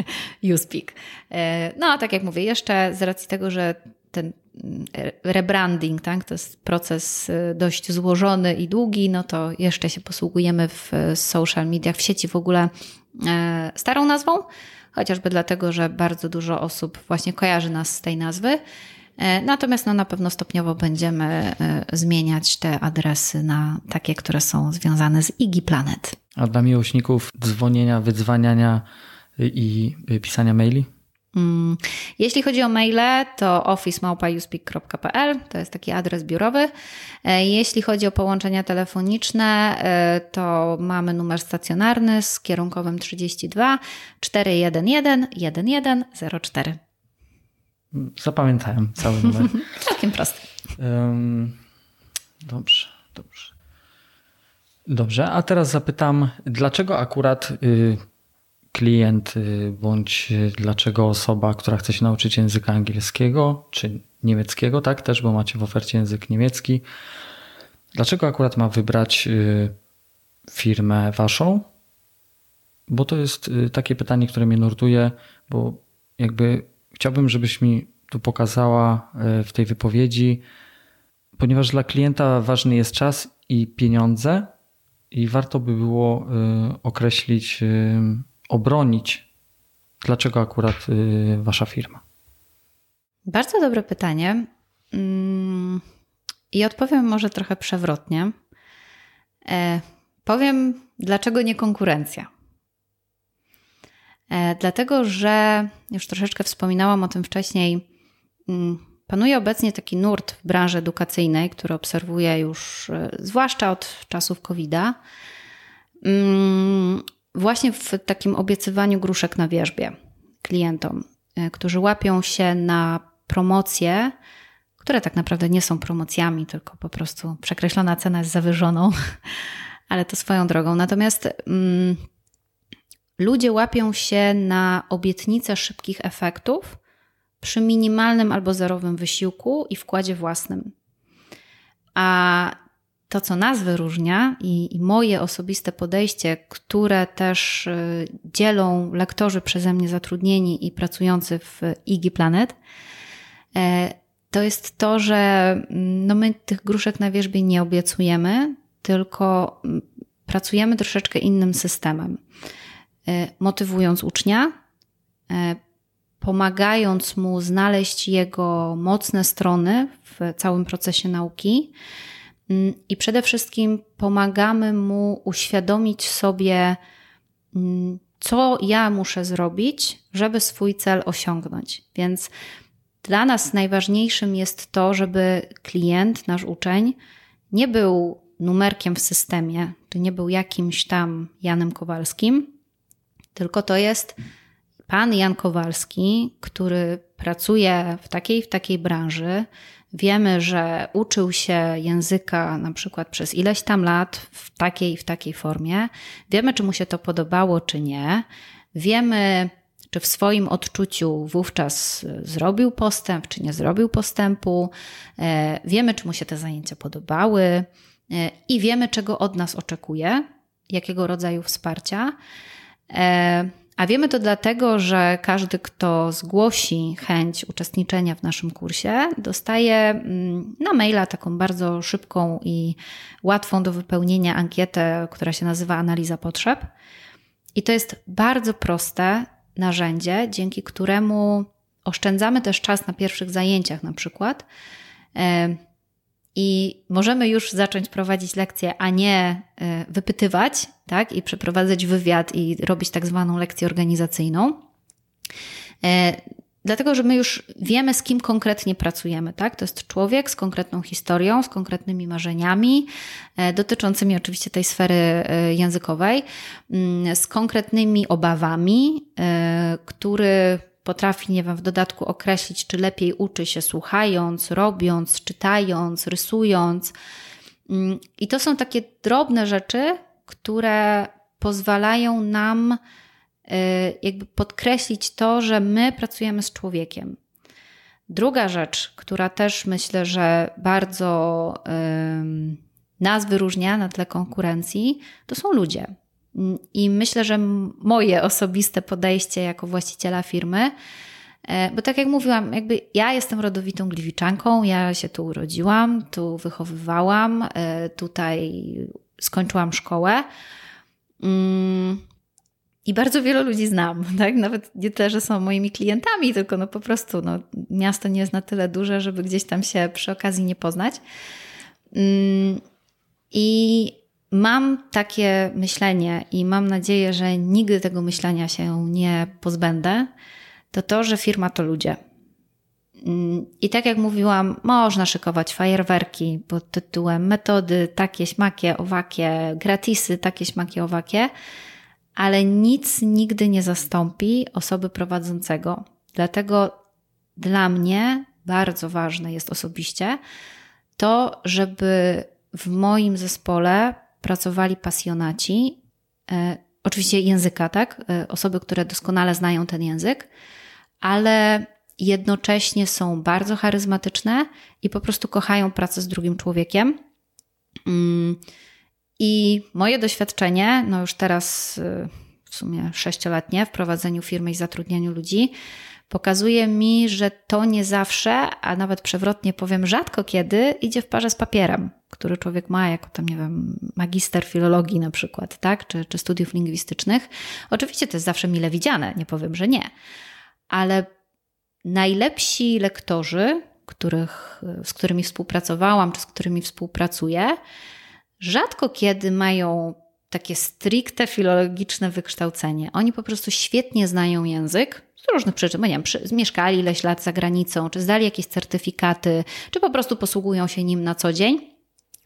S2: Uspeak. E, no a tak jak mówię, jeszcze z racji tego, że ten mm, rebranding, tak, to jest proces y, dość złożony i długi, no to jeszcze się posługujemy w social mediach, w sieci w ogóle e, starą nazwą, chociażby dlatego, że bardzo dużo osób właśnie kojarzy nas z tej nazwy. E, natomiast no, na pewno stopniowo będziemy e, zmieniać te adresy na takie, które są związane z Iggy Planet.
S1: A dla miłośników dzwonienia, wydzwaniania i pisania maili?
S2: Mm, jeśli chodzi o maile, to office.uspeak.pl to jest taki adres biurowy. E, jeśli chodzi o połączenia telefoniczne, to mamy numer stacjonarny z kierunkowym 32 411 1104.
S1: Zapamiętałem cały numer.
S2: Całkiem prosty.
S1: Um, dobrze, dobrze. Dobrze, a teraz zapytam, dlaczego akurat y, klient y, bądź dlaczego osoba, która chce się nauczyć języka angielskiego czy niemieckiego, tak też, bo macie w ofercie język niemiecki, dlaczego akurat ma wybrać firmę waszą? Bo to jest takie pytanie, które mnie nurtuje, bo jakby chciałbym, żebyś mi tu pokazała w tej wypowiedzi, ponieważ dla klienta ważny jest czas i pieniądze, i warto by było y, określić, y, obronić, dlaczego akurat wasza firma.
S2: Bardzo dobre pytanie. Mm, I odpowiem może trochę przewrotnie. E, powiem, dlaczego nie konkurencja. E, dlatego, że już troszeczkę wspominałam o tym wcześniej. Mm, Panuje obecnie taki nurt w branży edukacyjnej, który obserwuję już e, zwłaszcza od czasów COVID-a, mm, właśnie w takim obiecywaniu gruszek na wierzbie klientom, e, którzy łapią się na promocje, które tak naprawdę nie są promocjami, tylko po prostu przekreślona cena jest zawyżoną, ale to swoją drogą. Natomiast mm, ludzie łapią się na obietnice szybkich efektów, przy minimalnym albo zerowym wysiłku i wkładzie własnym. A to, co nas wyróżnia i, i, moje osobiste podejście, które też y, dzielą lektorzy przeze mnie zatrudnieni i pracujący w Igi Planet, e, to jest to, że mm, no my tych gruszek na wierzbie nie obiecujemy, tylko mm, pracujemy troszeczkę innym systemem. E, motywując ucznia, e, pomagając mu znaleźć jego mocne strony w całym procesie nauki. Mm, I przede wszystkim pomagamy mu uświadomić sobie, mm, co ja muszę zrobić, żeby swój cel osiągnąć. Więc dla nas najważniejszym jest to, żeby klient, nasz uczeń, nie był numerkiem w systemie, czy nie był jakimś tam Janem Kowalskim, tylko to jest pan Jan Kowalski, który pracuje w takiej w takiej branży, wiemy, że uczył się języka na przykład przez ileś tam lat w takiej w takiej formie, wiemy, czy mu się to podobało, czy nie, wiemy, czy w swoim odczuciu wówczas zrobił postęp, czy nie zrobił postępu, e, wiemy, czy mu się te zajęcia podobały. E, i wiemy, czego od nas oczekuje, jakiego rodzaju wsparcia. E, a wiemy to dlatego, że każdy, kto zgłosi chęć uczestniczenia w naszym kursie, dostaje mm, na maila taką bardzo szybką i łatwą do wypełnienia ankietę, która się nazywa analiza potrzeb. I to jest bardzo proste narzędzie, dzięki któremu oszczędzamy też czas na pierwszych zajęciach, na przykład i możemy już zacząć prowadzić lekcje, a nie e, wypytywać, tak, i przeprowadzać wywiad i robić tak zwaną lekcję organizacyjną. E, dlatego, że my już wiemy, z kim konkretnie pracujemy, tak? To jest człowiek z konkretną historią, z konkretnymi marzeniami, e, dotyczącymi oczywiście tej sfery językowej, mm, z konkretnymi obawami, który potrafi, nie wiem, w dodatku określić, czy lepiej uczy się słuchając, robiąc, czytając, rysując. Mm, I to są takie drobne rzeczy, które pozwalają nam y, jakby podkreślić to, że my pracujemy z człowiekiem. Druga rzecz, która też myślę, że bardzo nas wyróżnia na tle konkurencji, to są ludzie. I myślę, że moje osobiste podejście jako właściciela firmy, e, bo tak jak mówiłam, jakby ja jestem rodowitą gliwiczanką, ja się tu urodziłam, tu wychowywałam, e, tutaj skończyłam szkołę. Mm, I bardzo wielu ludzi znam, tak? Nawet nie te, że są moimi klientami, tylko no po prostu no, miasto nie jest na tyle duże, żeby gdzieś tam się przy okazji nie poznać. Mm, I Mam takie myślenie i mam nadzieję, że nigdy tego myślenia się nie pozbędę, to to, że firma to ludzie. Mm, I tak jak mówiłam, można szykować fajerwerki pod tytułem metody takie, śmakie, owakie, gratisy takie, śmakie, owakie, ale nic nigdy nie zastąpi osoby prowadzącego. Dlatego dla mnie bardzo ważne jest osobiście to, żeby w moim zespole pracowali pasjonaci, e, oczywiście języka, tak? E, osoby, które doskonale znają ten język, ale jednocześnie są bardzo charyzmatyczne i po prostu kochają pracę z drugim człowiekiem. Mm, I moje doświadczenie, no już teraz y, w sumie sześcioletnie w prowadzeniu firmy i zatrudnianiu ludzi, pokazuje mi, że to nie zawsze, a nawet przewrotnie powiem, rzadko kiedy idzie w parze z papierem, który człowiek ma jako tam, nie wiem, magister filologii na przykład, tak, czy, czy studiów lingwistycznych. Oczywiście to jest zawsze mile widziane, nie powiem, że nie, ale najlepsi lektorzy, których, z którymi współpracowałam, czy z którymi współpracuję, rzadko kiedy mają takie stricte filologiczne wykształcenie. Oni po prostu świetnie znają język, z różnych przyczyn, bo nie wiem, przy, mieszkali ileś lat za granicą, czy zdali jakieś certyfikaty, czy po prostu posługują się nim na co dzień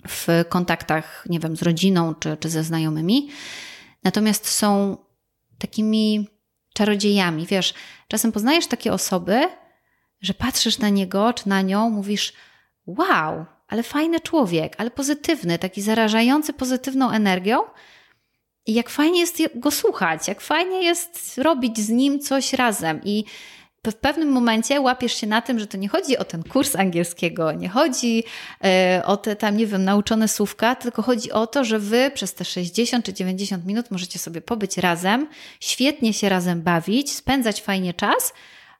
S2: w kontaktach, nie wiem, z rodziną, czy, czy ze znajomymi. Natomiast są takimi czarodziejami. Wiesz, czasem poznajesz takie osoby, że patrzysz na niego czy na nią, mówisz: Wow, ale fajny człowiek, ale pozytywny, taki zarażający pozytywną energią. I jak fajnie jest go słuchać, jak fajnie jest robić z nim coś razem. I w pewnym momencie łapiesz się na tym, że to nie chodzi o ten kurs angielskiego, nie chodzi e, o te tam, nie wiem, nauczone słówka, tylko chodzi o to, że wy przez te 60 czy 90 minut możecie sobie pobyć razem, świetnie się razem bawić, spędzać fajnie czas,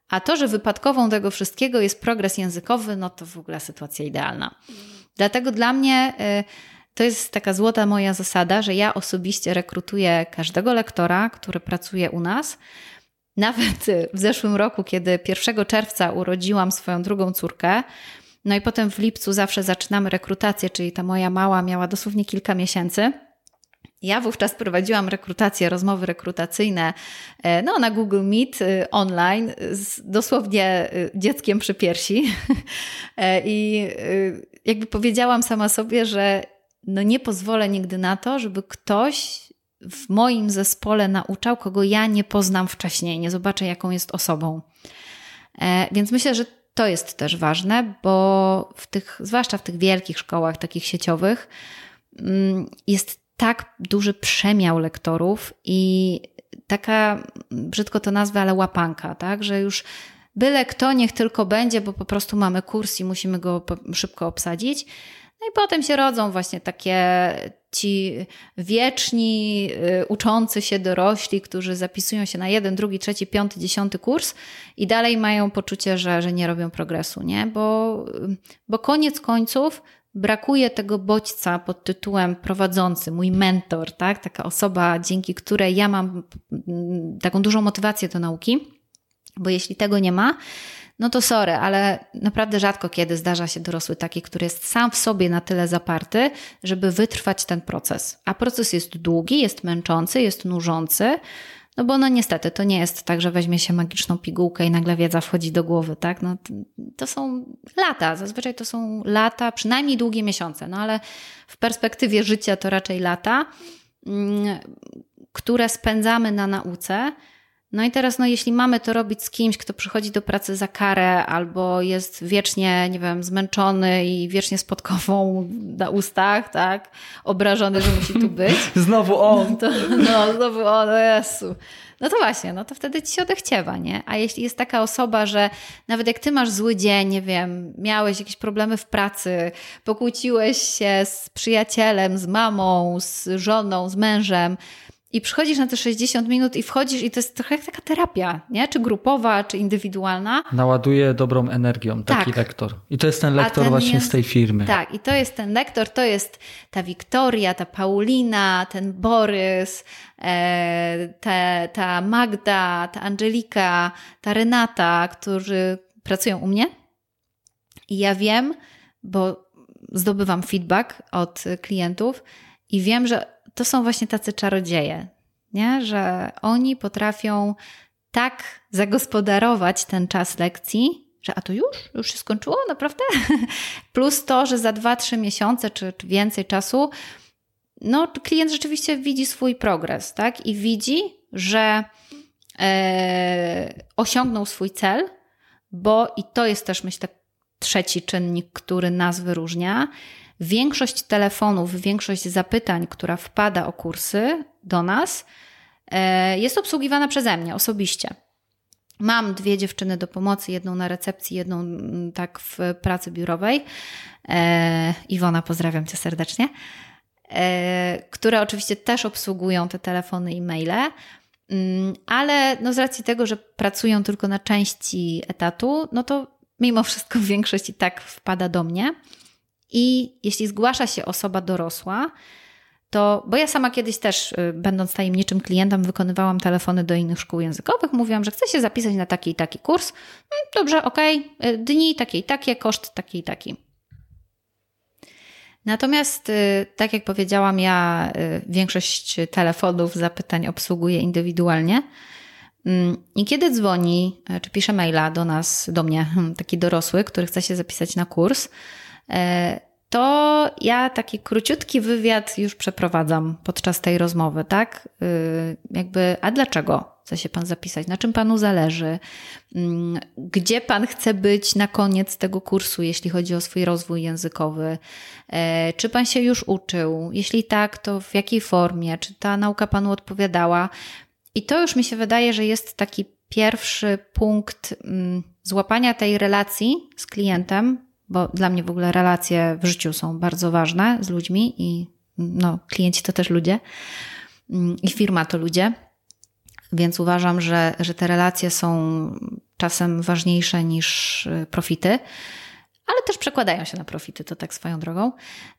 S2: a to, że wypadkową tego wszystkiego jest progres językowy, no to w ogóle sytuacja idealna. Dlatego dla mnie e, to jest taka złota moja zasada, że ja osobiście rekrutuję każdego lektora, który pracuje u nas, nawet w zeszłym roku, kiedy 1 czerwca urodziłam swoją drugą córkę, no i potem w lipcu zawsze zaczynamy rekrutację, czyli ta moja mała miała dosłownie kilka miesięcy. Ja wówczas prowadziłam rekrutację, rozmowy rekrutacyjne e, no, na Google Meet e, online z dosłownie e, dzieckiem przy piersi. I jakby powiedziałam sama sobie, że no nie pozwolę nigdy na to, żeby ktoś w moim zespole nauczał, kogo ja nie poznam wcześniej, nie zobaczę, jaką jest osobą. E, więc myślę, że to jest też ważne, bo w tych, zwłaszcza w tych wielkich szkołach, takich sieciowych, mm, jest tak duży przemiał lektorów i taka, brzydko to nazwę, ale łapanka, tak, że już byle kto, niech tylko będzie, bo po prostu mamy kurs i musimy go szybko obsadzić. No i potem się rodzą właśnie takie ci wieczni, y, uczący się dorośli, którzy zapisują się na jeden, drugi, trzeci, piąty, dziesiąty kurs i dalej mają poczucie, że, że nie robią progresu, nie? Bo, bo koniec końców brakuje tego bodźca pod tytułem prowadzący, mój mentor, tak? Taka osoba, dzięki której ja mam mm, taką dużą motywację do nauki, bo jeśli tego nie ma, no to sorry, ale naprawdę rzadko kiedy zdarza się dorosły taki, który jest sam w sobie na tyle zaparty, żeby wytrwać ten proces. A proces jest długi, jest męczący, jest nużący. No bo no niestety to nie jest tak, że weźmie się magiczną pigułkę i nagle wiedza wchodzi do głowy, tak? No, to są lata, zazwyczaj to są lata, przynajmniej długie miesiące, no ale w perspektywie życia to raczej lata, mm, które spędzamy na nauce. No i teraz, no jeśli mamy to robić z kimś, kto przychodzi do pracy za karę albo jest wiecznie, nie wiem, zmęczony i wiecznie z podkową na ustach, tak, obrażony, że musi tu być.
S1: znowu on.
S2: To, no, znowu on, o Jezu. No to właśnie, no to wtedy ci się odechciewa, nie? A jeśli jest taka osoba, że nawet jak ty masz zły dzień, nie wiem, miałeś jakieś problemy w pracy, pokłóciłeś się z przyjacielem, z mamą, z żoną, z mężem, i przychodzisz na te 60 minut i wchodzisz i to jest trochę jak taka terapia, nie? Czy grupowa, czy indywidualna.
S1: Naładuje dobrą energią taki tak. lektor. I to jest ten lektor ten właśnie jest, z tej firmy.
S2: Tak, i to jest ten lektor, to jest ta Wiktoria, ta Paulina, ten Borys, e, te, ta Magda, ta Angelika, ta Renata, którzy pracują u mnie. I ja wiem, bo zdobywam feedback od klientów i wiem, że to są właśnie tacy czarodzieje, nie? że oni potrafią tak zagospodarować ten czas lekcji, że a to już? Już się skończyło, naprawdę? Plus to, że za 2-3 miesiące czy, czy, więcej czasu, no, klient rzeczywiście widzi swój progres, tak? I widzi, że e, osiągnął swój cel, bo i to jest też, myślę, trzeci czynnik, który nas wyróżnia większość telefonów, większość zapytań, która wpada o kursy do nas, e, jest obsługiwana przeze mnie osobiście. Mam dwie dziewczyny do pomocy, jedną na recepcji, jedną mm, tak w pracy biurowej. E, Iwona, pozdrawiam cię serdecznie. E, które oczywiście też obsługują te telefony i maile, mm, ale no z racji tego, że pracują tylko na części etatu, no to mimo wszystko większość i tak wpada do mnie. I jeśli zgłasza się osoba dorosła, to, bo ja sama kiedyś też, y, będąc tajemniczym klientem, wykonywałam telefony do innych szkół językowych, mówiłam, że chcę się zapisać na taki i taki kurs. Mm, dobrze, okay. dni takie i takie, koszt taki i taki. Natomiast, y, tak jak powiedziałam, ja y, większość telefonów, zapytań obsługuję indywidualnie. Mm, I kiedy dzwoni, czy pisze maila do nas, do mnie, hmm, taki dorosły, który chce się zapisać na kurs, to ja taki króciutki wywiad już przeprowadzam podczas tej rozmowy, tak? Y, jakby, a dlaczego chce się Pan zapisać? Na czym Panu zależy? Mm, gdzie Pan chce być na koniec tego kursu, jeśli chodzi o swój rozwój językowy? E, czy Pan się już uczył? Jeśli tak, to w jakiej formie? Czy ta nauka Panu odpowiadała? I to już mi się wydaje, że jest taki pierwszy punkt mm, złapania tej relacji z klientem, bo dla mnie w ogóle relacje w życiu są bardzo ważne z ludźmi i no, klienci to też ludzie mm, i firma to ludzie. Więc uważam, że, że te relacje są czasem ważniejsze niż y, profity, ale też przekładają się na profity, to tak swoją drogą.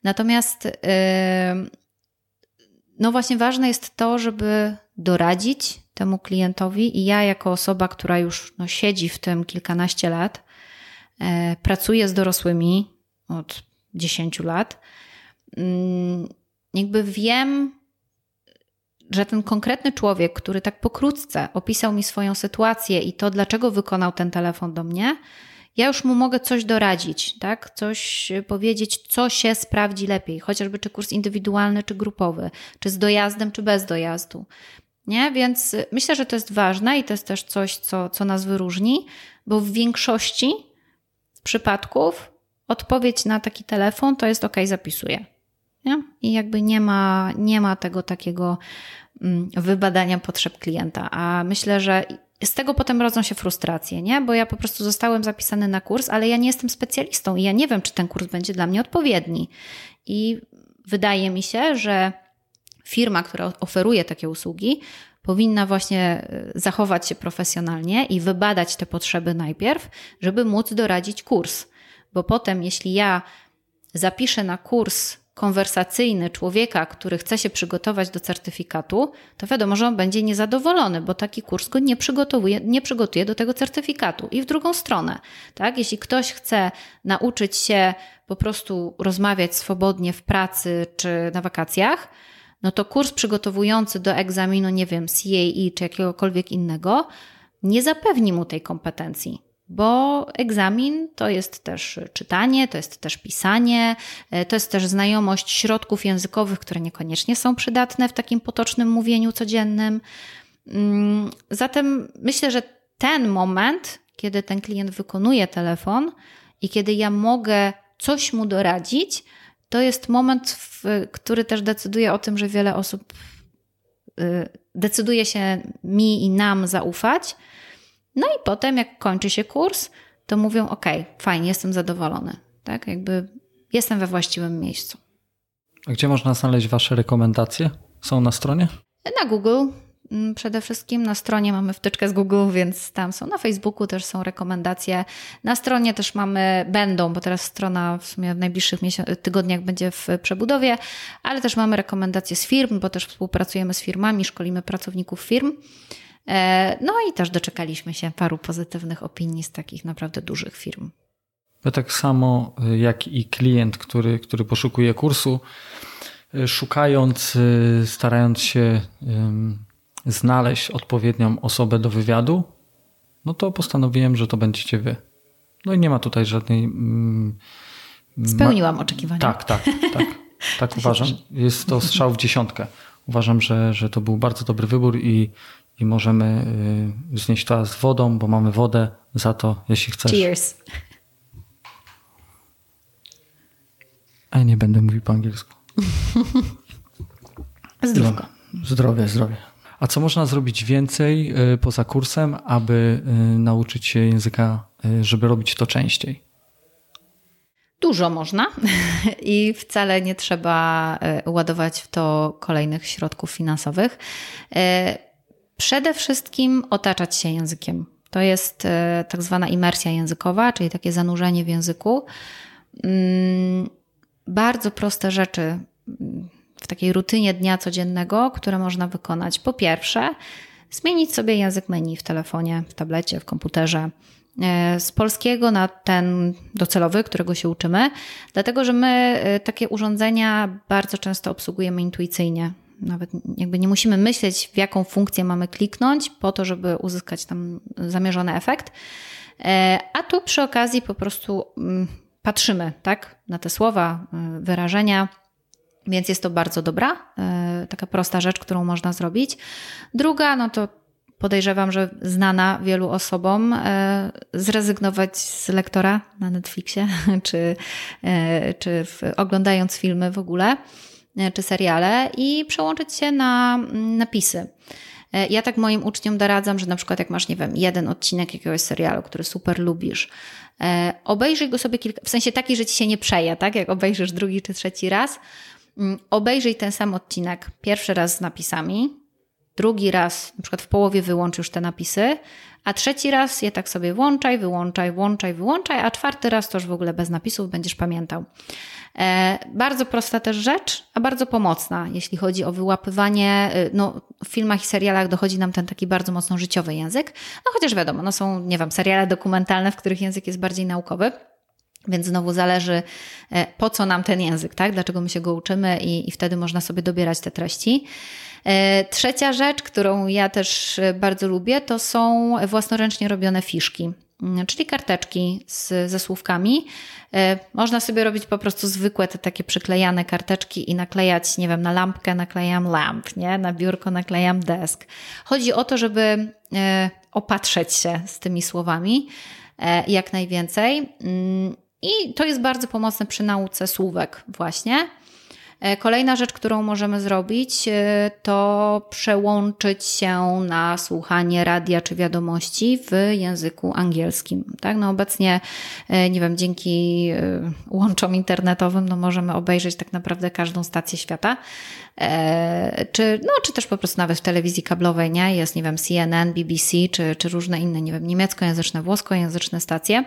S2: Natomiast yy, no właśnie ważne jest to, żeby doradzić temu klientowi i ja jako osoba, która już no, siedzi w tym kilkanaście lat, pracuję z dorosłymi od 10 lat. Mm, jakby wiem, że ten konkretny człowiek, który tak pokrótce opisał mi swoją sytuację i to, dlaczego wykonał ten telefon do mnie, ja już mu mogę coś doradzić, tak? Coś powiedzieć, co się sprawdzi lepiej, chociażby czy kurs indywidualny, czy grupowy, czy z dojazdem, czy bez dojazdu. Nie? Więc myślę, że to jest ważne i to jest też coś, co, co nas wyróżni, bo w większości przypadków odpowiedź na taki telefon to jest OK, zapisuję. Nie? I jakby nie ma, nie ma tego takiego mm, wybadania potrzeb klienta. A myślę, że z tego potem rodzą się frustracje, nie? Bo ja po prostu zostałem zapisany na kurs, ale ja nie jestem specjalistą i ja nie wiem, czy ten kurs będzie dla mnie odpowiedni. I wydaje mi się, że firma, która oferuje takie usługi, powinna właśnie e, zachować się profesjonalnie i wybadać te potrzeby najpierw, żeby móc doradzić kurs. Bo potem, jeśli ja zapiszę na kurs konwersacyjny człowieka, który chce się przygotować do certyfikatu, to wiadomo, że on będzie niezadowolony, bo taki kurs go nie przygotowuje, nie przygotuje do tego certyfikatu. I w drugą stronę, tak? Jeśli ktoś chce nauczyć się po prostu rozmawiać swobodnie w pracy czy na wakacjach, no to kurs przygotowujący do egzaminu, nie wiem, CAE czy jakiegokolwiek innego, nie zapewni mu tej kompetencji. Bo egzamin to jest też czytanie, to jest też pisanie, e, to jest też znajomość środków językowych, które niekoniecznie są przydatne w takim potocznym mówieniu codziennym. Mm, zatem myślę, że ten moment, kiedy ten klient wykonuje telefon i kiedy ja mogę coś mu doradzić, to jest moment, który też decyduje o tym, że wiele osób y, decyduje się mi i nam zaufać. No i potem, jak kończy się kurs, to mówią: OK, fajnie, jestem zadowolony. Tak, jakby jestem we właściwym miejscu.
S1: A gdzie można znaleźć Wasze rekomendacje? Są na stronie?
S2: Na Google. Mm, przede wszystkim na stronie mamy wtyczkę z Google, więc tam są. Na Facebooku też są rekomendacje. Na stronie też mamy, będą, bo teraz strona w sumie w najbliższych tygodniach będzie w przebudowie, ale też mamy rekomendacje z firm, bo też współpracujemy z firmami, szkolimy pracowników firm. E, no i też doczekaliśmy się paru pozytywnych opinii z takich naprawdę dużych firm.
S1: To tak samo y, jak i klient, który, który poszukuje kursu, y, szukając, starając się znaleźć odpowiednią osobę do wywiadu, no to postanowiłem, że to będziecie wy. No i nie ma tutaj żadnej. Mm,
S2: Spełniłam oczekiwania.
S1: Tak, tak, tak. Tak uważam. Jest to strzał w dziesiątkę. Uważam, że, że to był bardzo dobry wybór i, i możemy y, znieść to z wodą, bo mamy wodę za to, jeśli chcesz.
S2: Cheers.
S1: A nie będę mówił po angielsku.
S2: Zdrówko.
S1: Zdrowie, zdrowie. A co można zrobić więcej y, poza kursem, aby y, nauczyć się języka, y, żeby robić to częściej?
S2: Dużo można i wcale nie trzeba ładować w to kolejnych środków finansowych. Przede wszystkim otaczać się językiem. To jest tak zwana imersja językowa, czyli takie zanurzenie w języku. Mm, bardzo proste rzeczy w takiej rutynie dnia codziennego, które można wykonać. Po pierwsze, zmienić sobie język menu w telefonie, w tablecie, w komputerze. E, z polskiego na ten docelowy, którego się uczymy, dlatego że my e, takie urządzenia bardzo często obsługujemy intuicyjnie. Nawet jakby nie musimy myśleć, w jaką funkcję mamy kliknąć, po to, żeby uzyskać tam zamierzony efekt. E, a tu przy okazji po prostu mm, patrzymy tak, na te słowa, wyrażenia więc jest to bardzo dobra, e, taka prosta rzecz, którą można zrobić. Druga, no to podejrzewam, że znana wielu osobom, e, zrezygnować z lektora na Netflixie, czy, e, czy w, oglądając filmy w ogóle, czy seriale i przełączyć się na mm, napisy. Ja tak moim uczniom doradzam, że na przykład jak masz, nie wiem, jeden odcinek jakiegoś serialu, który super lubisz, obejrzyj go sobie kilka, w sensie taki, że ci się nie przeje, tak? Jak obejrzysz drugi czy trzeci raz, obejrzyj ten sam odcinek pierwszy raz z napisami, drugi raz na przykład w połowie wyłącz już te napisy, a trzeci raz je tak sobie włączaj, wyłączaj, włączaj, wyłączaj, a czwarty raz to już w ogóle bez napisów będziesz pamiętał. E, bardzo prosta też rzecz, a bardzo pomocna, jeśli chodzi o wyłapywanie. Y, no, w filmach i serialach dochodzi nam ten taki bardzo mocno życiowy język. No chociaż wiadomo, no są, nie wiem, seriale dokumentalne, w których język jest bardziej naukowy. Więc znowu zależy, e, po co nam ten język, tak? Dlaczego my się go uczymy, i, i wtedy można sobie dobierać te treści. E, trzecia rzecz, którą ja też bardzo lubię, to są własnoręcznie robione fiszki, mm, czyli karteczki z, ze słówkami. E, można sobie robić po prostu zwykłe te takie przyklejane karteczki i naklejać, nie wiem, na lampkę naklejam lamp, nie? na biurko naklejam desk. Chodzi o to, żeby opatrzeć się z tymi słowami jak najwięcej. I to jest bardzo pomocne przy nauce słówek, właśnie. E, kolejna rzecz, którą możemy zrobić, e, to przełączyć się na słuchanie radia czy wiadomości w języku angielskim. Tak? No obecnie, e, nie wiem, dzięki łączom internetowym no możemy obejrzeć tak naprawdę każdą stację świata. Czy, no, czy też po prostu nawet w telewizji kablowej, nie? Jest, nie wiem, CNN, BBC, czy, czy różne inne, nie wiem, niemieckojęzyczne, włoskojęzyczne stacje.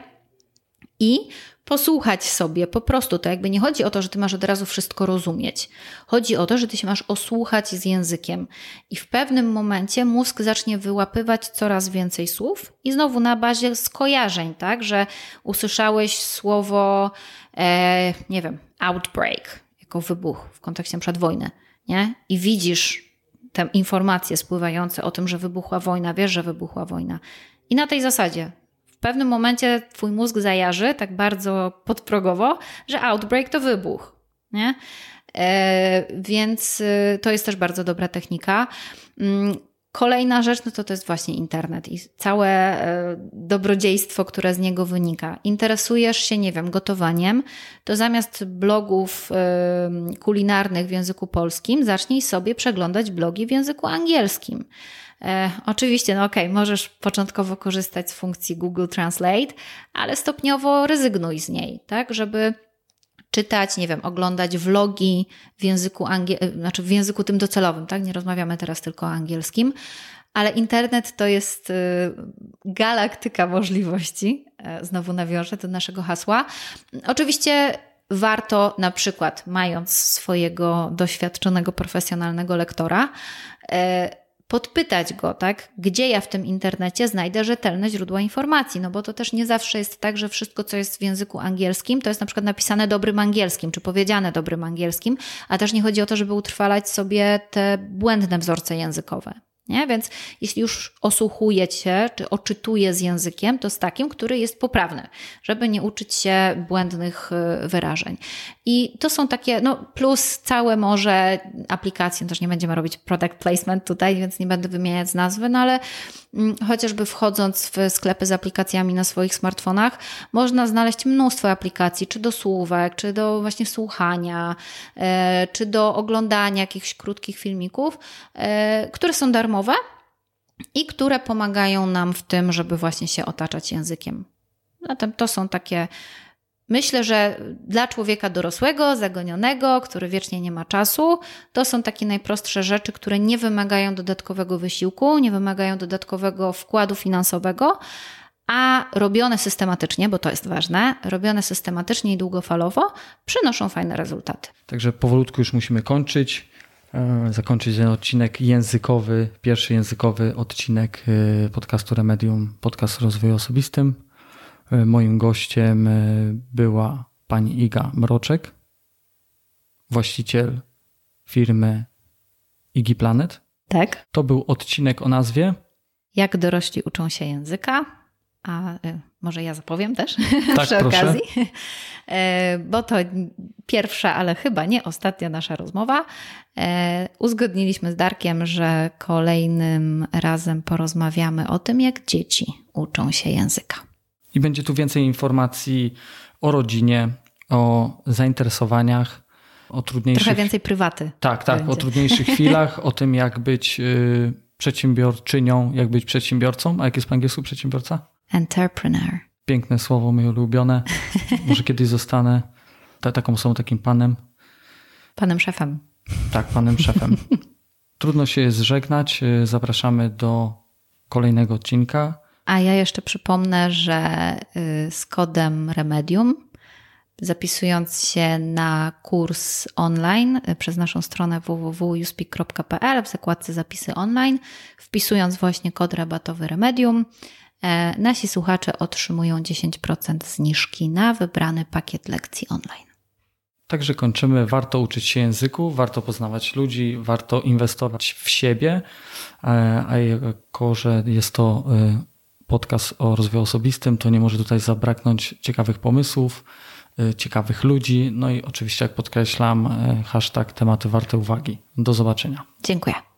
S2: I posłuchać sobie po prostu. To jakby nie chodzi o to, że ty masz od razu wszystko rozumieć. Chodzi o to, że ty się masz osłuchać z językiem i w pewnym momencie mózg zacznie wyłapywać coraz więcej słów i znowu na bazie skojarzeń, tak, że usłyszałeś słowo, e, nie wiem, outbreak, jako wybuch w kontekście np. wojny, nie? I widzisz te informacje spływające o tym, że wybuchła wojna, wiesz, że wybuchła wojna. I na tej zasadzie pewnym momencie twój mózg zajarzy tak bardzo podprogowo, że outbreak to wybuch. Nie? E, więc y, to jest też bardzo dobra technika. Mm, kolejna rzecz, no to to jest właśnie internet i całe e, dobrodziejstwo, które z niego wynika. Interesujesz się, nie wiem, gotowaniem, to zamiast blogów kulinarnych w języku polskim, zacznij sobie przeglądać blogi w języku angielskim. E, oczywiście, no okej, okay, możesz początkowo korzystać z funkcji Google Translate, ale stopniowo rezygnuj z niej, tak, żeby czytać, nie wiem, oglądać vlogi w języku, angie- e, znaczy w języku tym docelowym, tak? Nie rozmawiamy teraz tylko o angielskim, ale internet to jest y, galaktyka możliwości. E, znowu nawiążę do naszego hasła. Oczywiście warto na przykład, mając swojego doświadczonego, profesjonalnego lektora, podpytać go, tak, gdzie ja w tym internecie znajdę rzetelne źródła informacji, no bo to też nie zawsze jest tak, że wszystko, co jest w języku angielskim, to jest na przykład napisane dobrym angielskim, czy powiedziane dobrym angielskim, a też nie chodzi o to, żeby utrwalać sobie te błędne wzorce językowe. Nie? Więc jeśli już osłuchujecie czy oczytuje z językiem, to z takim, który jest poprawny, żeby nie uczyć się błędnych y, wyrażeń. I to są takie, no plus całe morze aplikacji, no też nie będziemy robić product placement tutaj, więc nie będę wymieniać nazwy, no ale chociażby wchodząc w sklepy z aplikacjami na swoich smartfonach, można znaleźć mnóstwo aplikacji, czy do słówek, czy do właśnie słuchania, e, czy do oglądania jakichś krótkich filmików, e, które są darmowe i które pomagają nam w tym, żeby właśnie się otaczać językiem. Zatem to są takie Myślę, że dla człowieka dorosłego, zagonionego, który wiecznie nie ma czasu, to są takie najprostsze rzeczy, które nie wymagają dodatkowego wysiłku, nie wymagają dodatkowego wkładu finansowego, a robione systematycznie, bo to jest ważne, robione systematycznie i długofalowo, przynoszą fajne rezultaty.
S1: Także powolutku już musimy kończyć. E, zakończyć ten odcinek językowy, pierwszy językowy odcinek e, podcastu Remedium, podcast o rozwoju osobistym. E, moim gościem była pani Iga Mroczek, właściciel firmy Igi Planet.
S2: Tak.
S1: To był odcinek o nazwie
S2: Jak dorośli uczą się języka a y, może ja zapowiem też
S1: tak,
S2: przy
S1: proszę.
S2: okazji, e, bo to pierwsza, ale chyba nie ostatnia nasza rozmowa. E, uzgodniliśmy z Darkiem, że kolejnym razem porozmawiamy o tym, jak dzieci uczą się języka.
S1: I będzie tu więcej informacji o rodzinie, o zainteresowaniach, o trudniejszych.
S2: Trochę więcej prywaty.
S1: Tak, tak, będzie. o trudniejszych chwilach, o tym, jak być y, przedsiębiorczynią, jak być przedsiębiorcą. A jak jest po angielsku przedsiębiorca?
S2: Entrepreneur.
S1: Piękne słowo, moje ulubione. Może kiedyś zostanę taką osobą, takim panem.
S2: Panem szefem.
S1: Tak, panem szefem. Trudno się jest żegnać. Zapraszamy do kolejnego odcinka.
S2: A ja jeszcze przypomnę, że y, z kodem Remedium, zapisując się na kurs online y, przez naszą stronę www.uspeak.pl w zakładce zapisy online, wpisując właśnie kod rabatowy Remedium, E, nasi słuchacze otrzymują 10% zniżki na wybrany pakiet lekcji online.
S1: Także kończymy. Warto uczyć się języku, warto poznawać ludzi, warto inwestować w siebie. E, a jako, że jest to e, podcast o rozwoju osobistym, to nie może tutaj zabraknąć ciekawych pomysłów, ciekawych ludzi. No i oczywiście, jak podkreślam, hashtag tematy warte uwagi. Do zobaczenia.
S2: Dziękuję.